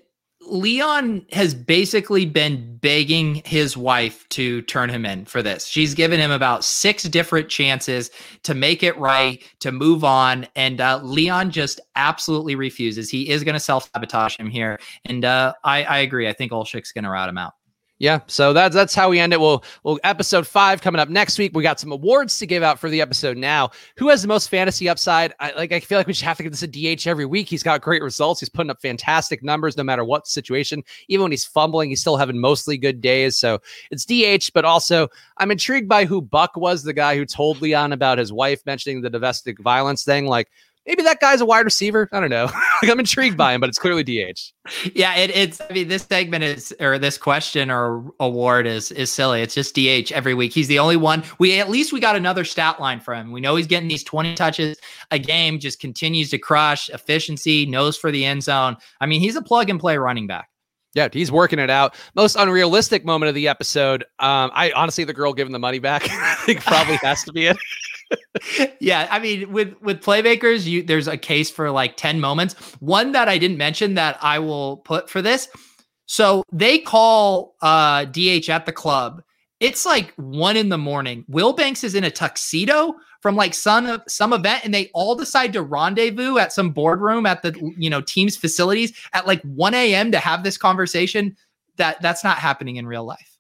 Leon has basically been begging his wife to turn him in for this. She's given him about six different chances to make it right, to move on. And uh, Leon just absolutely refuses. He is going to self sabotage him here. And uh, I, I agree. I think Olczyk's going to rout him out. Yeah, so that's that's how we end it. We'll we'll episode five coming up next week. We got some awards to give out for the episode now. Who has the most fantasy upside? I like I feel like we should have to give this a DH every week. He's got great results. He's putting up fantastic numbers no matter what situation. Even when he's fumbling, he's still having mostly good days. So it's DH, but also I'm intrigued by who Buck was, the guy who told Leon about his wife mentioning the domestic violence thing. Like maybe that guy's a wide receiver. I don't know. like I'm intrigued by him, but it's clearly DH. Yeah, it, it's. I mean, this segment is or this question or award is is silly. It's just DH every week. He's the only one. We at least we got another stat line for him. We know he's getting these 20 touches a game. Just continues to crush efficiency. Knows for the end zone. I mean, he's a plug and play running back. Yeah, he's working it out. Most unrealistic moment of the episode. Um, I honestly, the girl giving the money back, I think probably has to be it yeah, I mean, with with playmakers, you there's a case for like 10 moments. One that I didn't mention that I will put for this. So they call uh DH at the club. It's like one in the morning. Wilbanks is in a tuxedo from like some some event, and they all decide to rendezvous at some boardroom at the you know team's facilities at like 1 a.m. to have this conversation. That that's not happening in real life.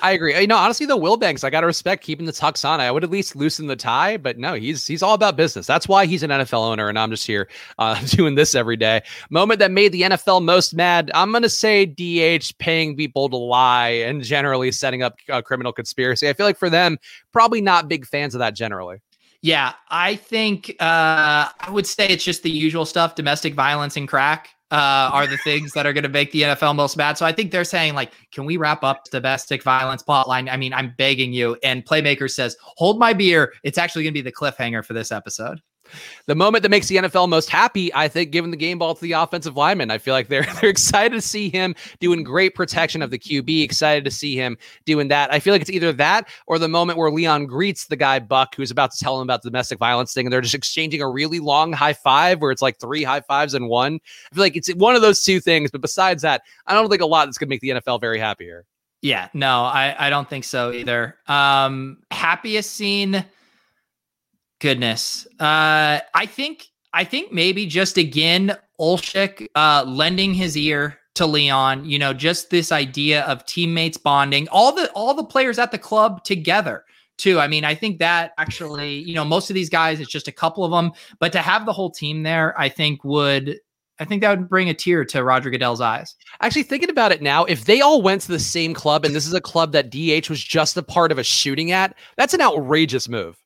I agree. You know, honestly, though, Wilbanks, I got to respect keeping the tux on. I would at least loosen the tie, but no, he's he's all about business. That's why he's an NFL owner, and I'm just here uh, doing this every day. Moment that made the NFL most mad. I'm gonna say DH paying people to lie and generally setting up a criminal conspiracy. I feel like for them, probably not big fans of that generally. Yeah, I think uh, I would say it's just the usual stuff: domestic violence and crack uh, are the things that are going to make the NFL most mad. So I think they're saying like, can we wrap up domestic violence plotline? I mean, I'm begging you. And Playmaker says, hold my beer. It's actually going to be the cliffhanger for this episode. The moment that makes the NFL most happy, I think, giving the game ball to the offensive lineman. I feel like they're they're excited to see him doing great protection of the QB. Excited to see him doing that. I feel like it's either that or the moment where Leon greets the guy Buck, who's about to tell him about the domestic violence thing, and they're just exchanging a really long high five, where it's like three high fives in one. I feel like it's one of those two things. But besides that, I don't think a lot that's going to make the NFL very happy here. Yeah, no, I I don't think so either. Um, happiest scene Goodness. Uh, I think I think maybe just again Olczyk uh, lending his ear to Leon. You know, just this idea of teammates bonding, all the all the players at the club together too. I mean, I think that actually, you know, most of these guys, it's just a couple of them, but to have the whole team there, I think would I think that would bring a tear to Roger Goodell's eyes. Actually, thinking about it now, if they all went to the same club and this is a club that DH was just a part of a shooting at, that's an outrageous move.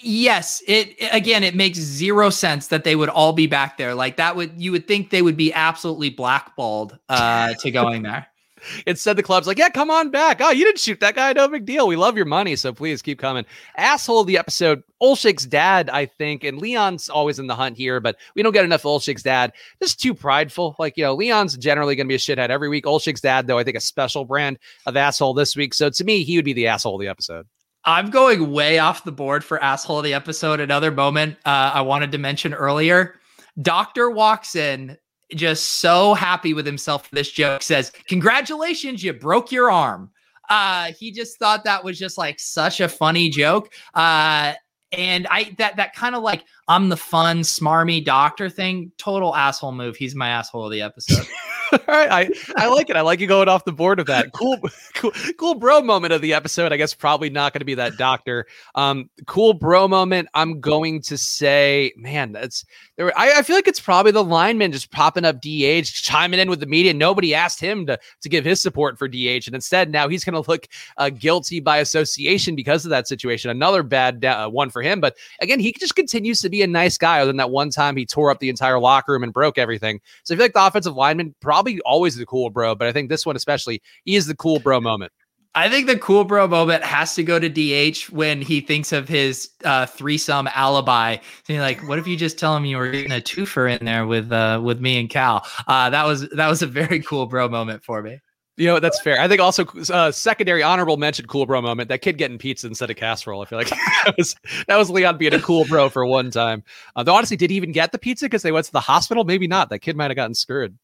Yes, it again it makes zero sense that they would all be back there. Like that would you would think they would be absolutely blackballed uh to going there. Instead, the club's like, yeah, come on back. Oh, you didn't shoot that guy. No big deal. We love your money. So please keep coming. Asshole of the episode, Olczyk's dad, I think. And Leon's always in the hunt here, but we don't get enough Olczyk's dad. Just too prideful. Like, you know, Leon's generally going to be a shithead every week. Olczyk's dad, though, I think a special brand of asshole this week. So to me, he would be the asshole of the episode. I'm going way off the board for asshole of the episode. Another moment uh, I wanted to mention earlier. Doctor walks in just so happy with himself for this joke. Says congratulations you broke your arm. Uh he just thought that was just like such a funny joke. Uh and i that that kind of like i'm the fun smarmy doctor thing total asshole move. He's my asshole of the episode All right, I, I like it. I like you going off the board of that. Cool, cool, cool bro moment of the episode. I guess probably not going to be that doctor. Um, cool bro moment. I'm going to say, man, that's there. I, I feel like it's probably the lineman just popping up DH, chiming in with the media. Nobody asked him to to give his support for DH, and instead now he's going to look uh, guilty by association because of that situation. Another bad uh, one for him. But again, he just continues to be a nice guy. Other than that one time he tore up the entire locker room and broke everything. So I feel like the offensive lineman probably probably always the cool bro, but I think this one especially is the cool bro moment. I think the cool bro moment has to go to DH when he thinks of his uh, threesome alibi. So like, what if you just tell him you were getting a twofer in there with uh, with me and Cal? Uh, that was that was a very cool bro moment for me. You know, that's fair. I think also uh, secondary honorable mention cool bro moment. That kid getting pizza instead of casserole. I feel like that was that was Leon being a cool bro for one time. Uh, though honestly, did he even get the pizza because they went to the hospital? Maybe not. That kid might have gotten screwed.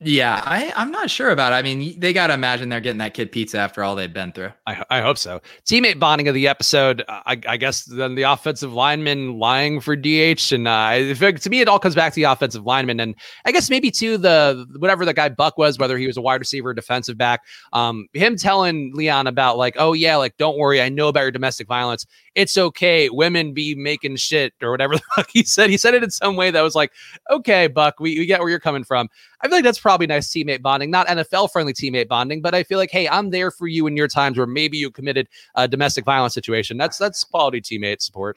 Yeah, I, I'm not sure about it. I mean, they got to imagine they're getting that kid pizza after all they've been through. I, I hope so. Teammate bonding of the episode, I, I guess then the offensive lineman lying for DH. And uh, to me, it all comes back to the offensive lineman. And I guess maybe to the whatever the guy Buck was, whether he was a wide receiver, defensive back, um, him telling Leon about, like, oh, yeah, like, don't worry. I know about your domestic violence it's okay. Women be making shit or whatever the fuck he said. He said it in some way that was like, okay, Buck, we, we get where you're coming from. I feel like that's probably nice teammate bonding, not NFL friendly teammate bonding, but I feel like, hey, I'm there for you in your times where maybe you committed a domestic violence situation. That's that's quality teammate support.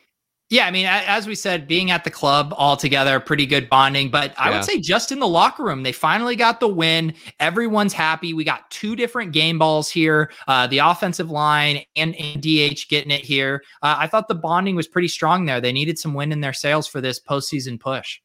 Yeah, I mean, as we said, being at the club all together, pretty good bonding. But I yeah. would say just in the locker room, they finally got the win. Everyone's happy. We got two different game balls here. Uh, the offensive line and, and, DH getting it here. Uh, I thought the bonding was pretty strong there. They needed some wind in their sails for this postseason push.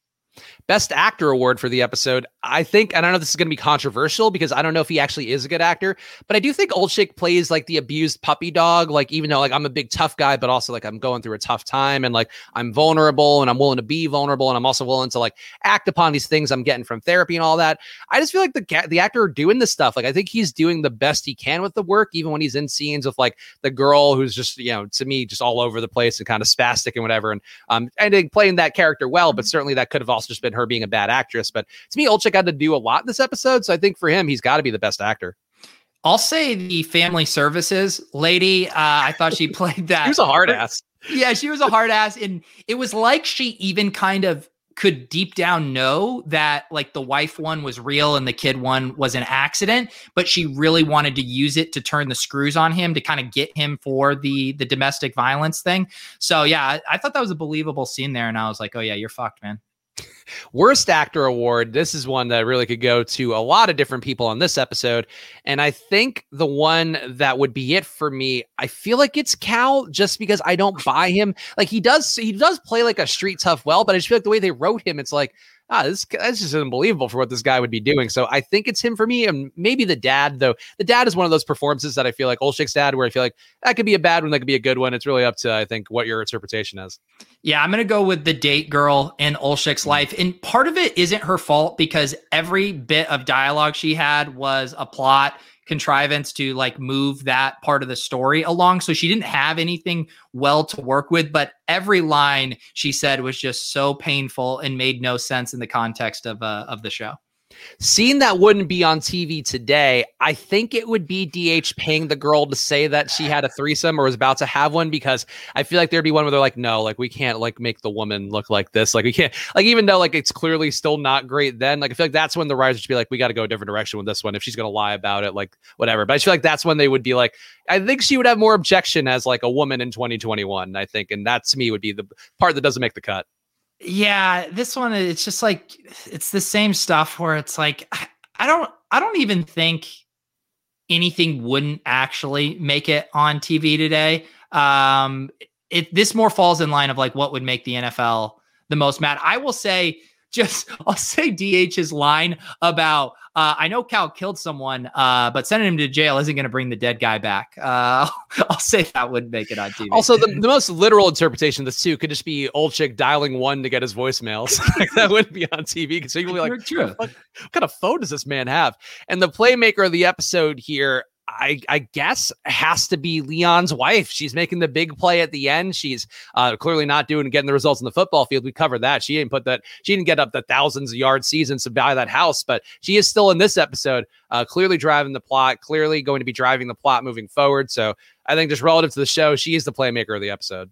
Best Actor award for the episode. I think, I don't know if this is going to be controversial because I don't know if he actually is a good actor, but I do think Olczyk plays like the abused puppy dog. Like, even though like I'm a big tough guy, but also like I'm going through a tough time and like I'm vulnerable and I'm willing to be vulnerable and I'm also willing to like act upon these things I'm getting from therapy and all that. I just feel like the the actor doing this stuff. Like, I think he's doing the best he can with the work, even when he's in scenes with like the girl who's just you know to me just all over the place and kind of spastic and whatever. And um, I think playing that character well, but certainly that could have also just been her being a bad actress. But to me, Olczyk had to do a lot in this episode. So I think for him, he's got to be the best actor. I'll say the family services lady. Uh, I thought she played that. she was a hard ass. Yeah, she was a hard ass. And it was like she even kind of could deep down know that like the wife one was real and the kid one was an accident but she really wanted to use it to turn the screws on him to kind of get him for the the domestic violence thing so yeah I, I thought that was a believable scene there and i was like oh yeah you're fucked man Worst Actor Award. This is one that really could go to a lot of different people on this episode. And I think the one that would be it for me, I feel like it's Cal just because I don't buy him. Like he does, he does play like a street tough well, but I just feel like the way they wrote him, it's like, ah, this just unbelievable for what this guy would be doing. So I think it's him for me, and maybe the dad though. The dad is one of those performances that I feel like Olczyk's dad, where I feel like that could be a bad one, that could be a good one. It's really up to I think what your interpretation is. Yeah, I'm gonna go with the date girl in Olczyk's life, and part of it isn't her fault because every bit of dialogue she had was a plot contrivance to like move that part of the story along. So she didn't have anything well to work with, but every line she said was just so painful and made no sense in the context of uh, of the show. Seeing that wouldn't be on TV today, I think it would be DH paying the girl to say that she had a threesome or was about to have one because I feel like there'd be one where they're like, no, like we can't like make the woman look like this. Like we can't like even though like it's clearly still not great then, like I feel like that's when the writers should be like, we got to go a different direction with this one. If she's gonna lie about it, like whatever. But I feel like that's when they would be like, I think she would have more objection as like a woman in 2021, I think. And that to me would be the part that doesn't make the cut. Yeah, this one it's just like it's the same stuff where it's like I don't I don't even think anything wouldn't actually make it on TV today. Um it this more falls in line of like what would make the NFL the most mad. I will say just I'll say DH's line about uh, I know Cal killed someone, uh, but sending him to jail isn't going to bring the dead guy back. Uh, I'll say that would make it on TV. Also, the, the most literal interpretation of this too could just be Olczyk dialing one to get his voicemails. that wouldn't be on TV. So you would be like. What, what kind of phone does this man have? And the playmaker of the episode here I, I guess has to be Leon's wife. She's making the big play at the end. She's uh, clearly not doing getting the results in the football field. We covered that. She didn't put that. She didn't get up the thousands of yard seasons to buy that house, but she is still in this episode, uh, clearly driving the plot. Clearly going to be driving the plot moving forward. So I think just relative to the show, she is the playmaker of the episode.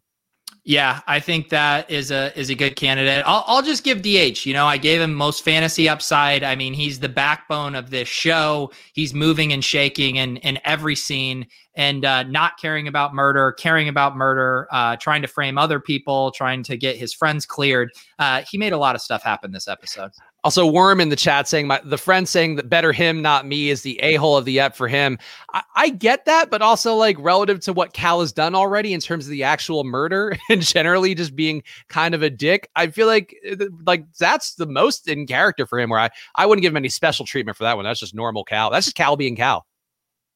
Yeah, I think that is a is a good candidate. I'll I'll just give DH. You know, I gave him most fantasy upside. I mean, he's the backbone of this show. He's moving and shaking in in every scene, and uh, not caring about murder, caring about murder, uh, trying to frame other people, trying to get his friends cleared. Uh, he made a lot of stuff happen this episode. Also, Worm in the chat saying my the friend saying that better him, not me, is the a hole of the ep for him. I, I, get that, but also like relative to what Cal has done already in terms of the actual murder and generally just being kind of a dick, I feel like uh, like that's the most in character for him. Where I I wouldn't give him any special treatment for that one. That's just normal Cal. That's just Cal being Cal.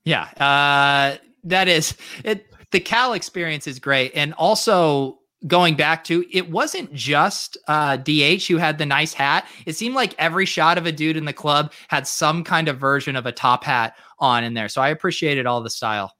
Yeah, uh, that is it. The Cal experience is great, and also going back to it wasn't just uh, DH who had the nice hat. It seemed like every shot of a dude in the club had some kind of version of a top hat on in there. So I appreciated all the style.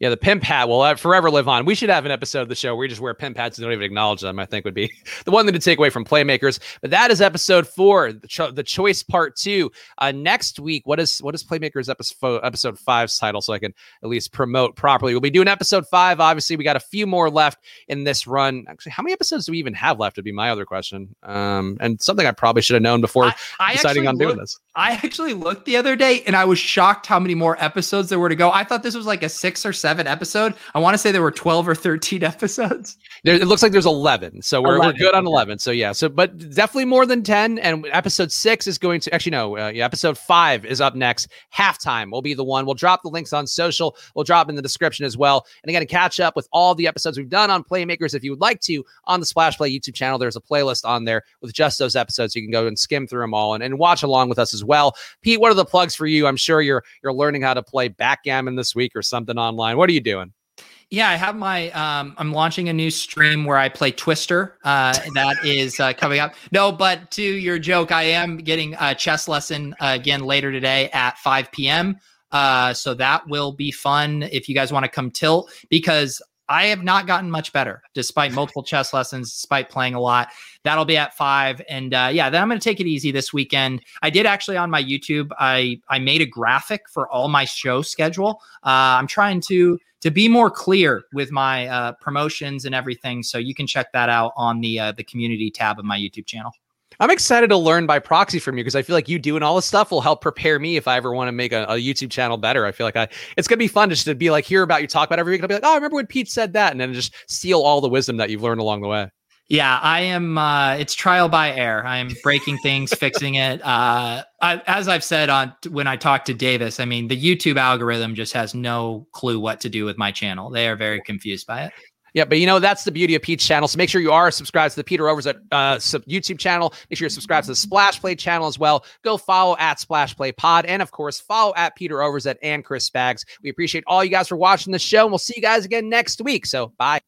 Yeah, the pimp hat will forever live on. We should have an episode of the show where we just wear pimp hats and don't even acknowledge them. I think would be the one thing to take away from playmakers. But that is episode four, the, cho- the choice part two. Uh, next week, what is what is playmakers episode episode five's title, so I can at least promote properly. We'll be doing episode five. Obviously, we got a few more left in this run. Actually, how many episodes do we even have left? Would be my other question. Um, and something I probably should have known before I, I deciding on looked, doing this. I actually looked the other day and I was shocked how many more episodes there were to go. I thought this was like a six or seven episode. I want to say there were 12 or 13 episodes. There, it looks like there's 11. So we're, 11. we're good on 11. So yeah. So, but definitely more than 10. And episode six is going to actually, no, uh, yeah, episode five is up next. Halftime will be the one. We'll drop the links on social. We'll drop in the description as well. And again, to catch up with all the episodes we've done on Playmakers, if you would like to, on the Splash Play YouTube channel, there's a playlist on there with just those episodes. You can go and skim through them all and, and watch along with us as well. Pete, what are the plugs for you? I'm sure you're you're learning how to play backgammon this week or something online. What are you doing? Yeah, I have my. Um, I'm launching a new stream where I play Twister. Uh, that is uh, coming up. No, but to your joke, I am getting a chess lesson uh, again later today at 5 p.m. Uh, so that will be fun if you guys want to come tilt because I have not gotten much better despite multiple chess lessons, despite playing a lot. That'll be at five, and uh, yeah, then I'm going to take it easy this weekend. I did actually on my YouTube. I I made a graphic for all my show schedule. Uh, I'm trying to to be more clear with my uh, promotions and everything, so you can check that out on the uh, the community tab of my YouTube channel. I'm excited to learn by proxy from you because I feel like you doing all this stuff will help prepare me if I ever want to make a, a, YouTube channel better. I feel like I it's gonna be fun just to be like hear about you talk about every week. I'll be like, oh, I remember when Pete said that, and then just steal all the wisdom that you've learned along the way. Yeah, I am. Uh, it's trial by error. I am breaking things, fixing it. Uh, I, as I've said on when I talked to Davis, I mean the YouTube algorithm just has no clue what to do with my channel. They are very confused by it. Yeah, but you know that's the beauty of Pete's channel. So make sure you are subscribed to the Peter Overzet uh, YouTube channel. Make sure you're subscribed to the Splash Play channel as well. Go follow at Splash Play Pod, and of course follow at Peter Overzet and Chris Spags. We appreciate all you guys for watching the show, and we'll see you guys again next week. So bye.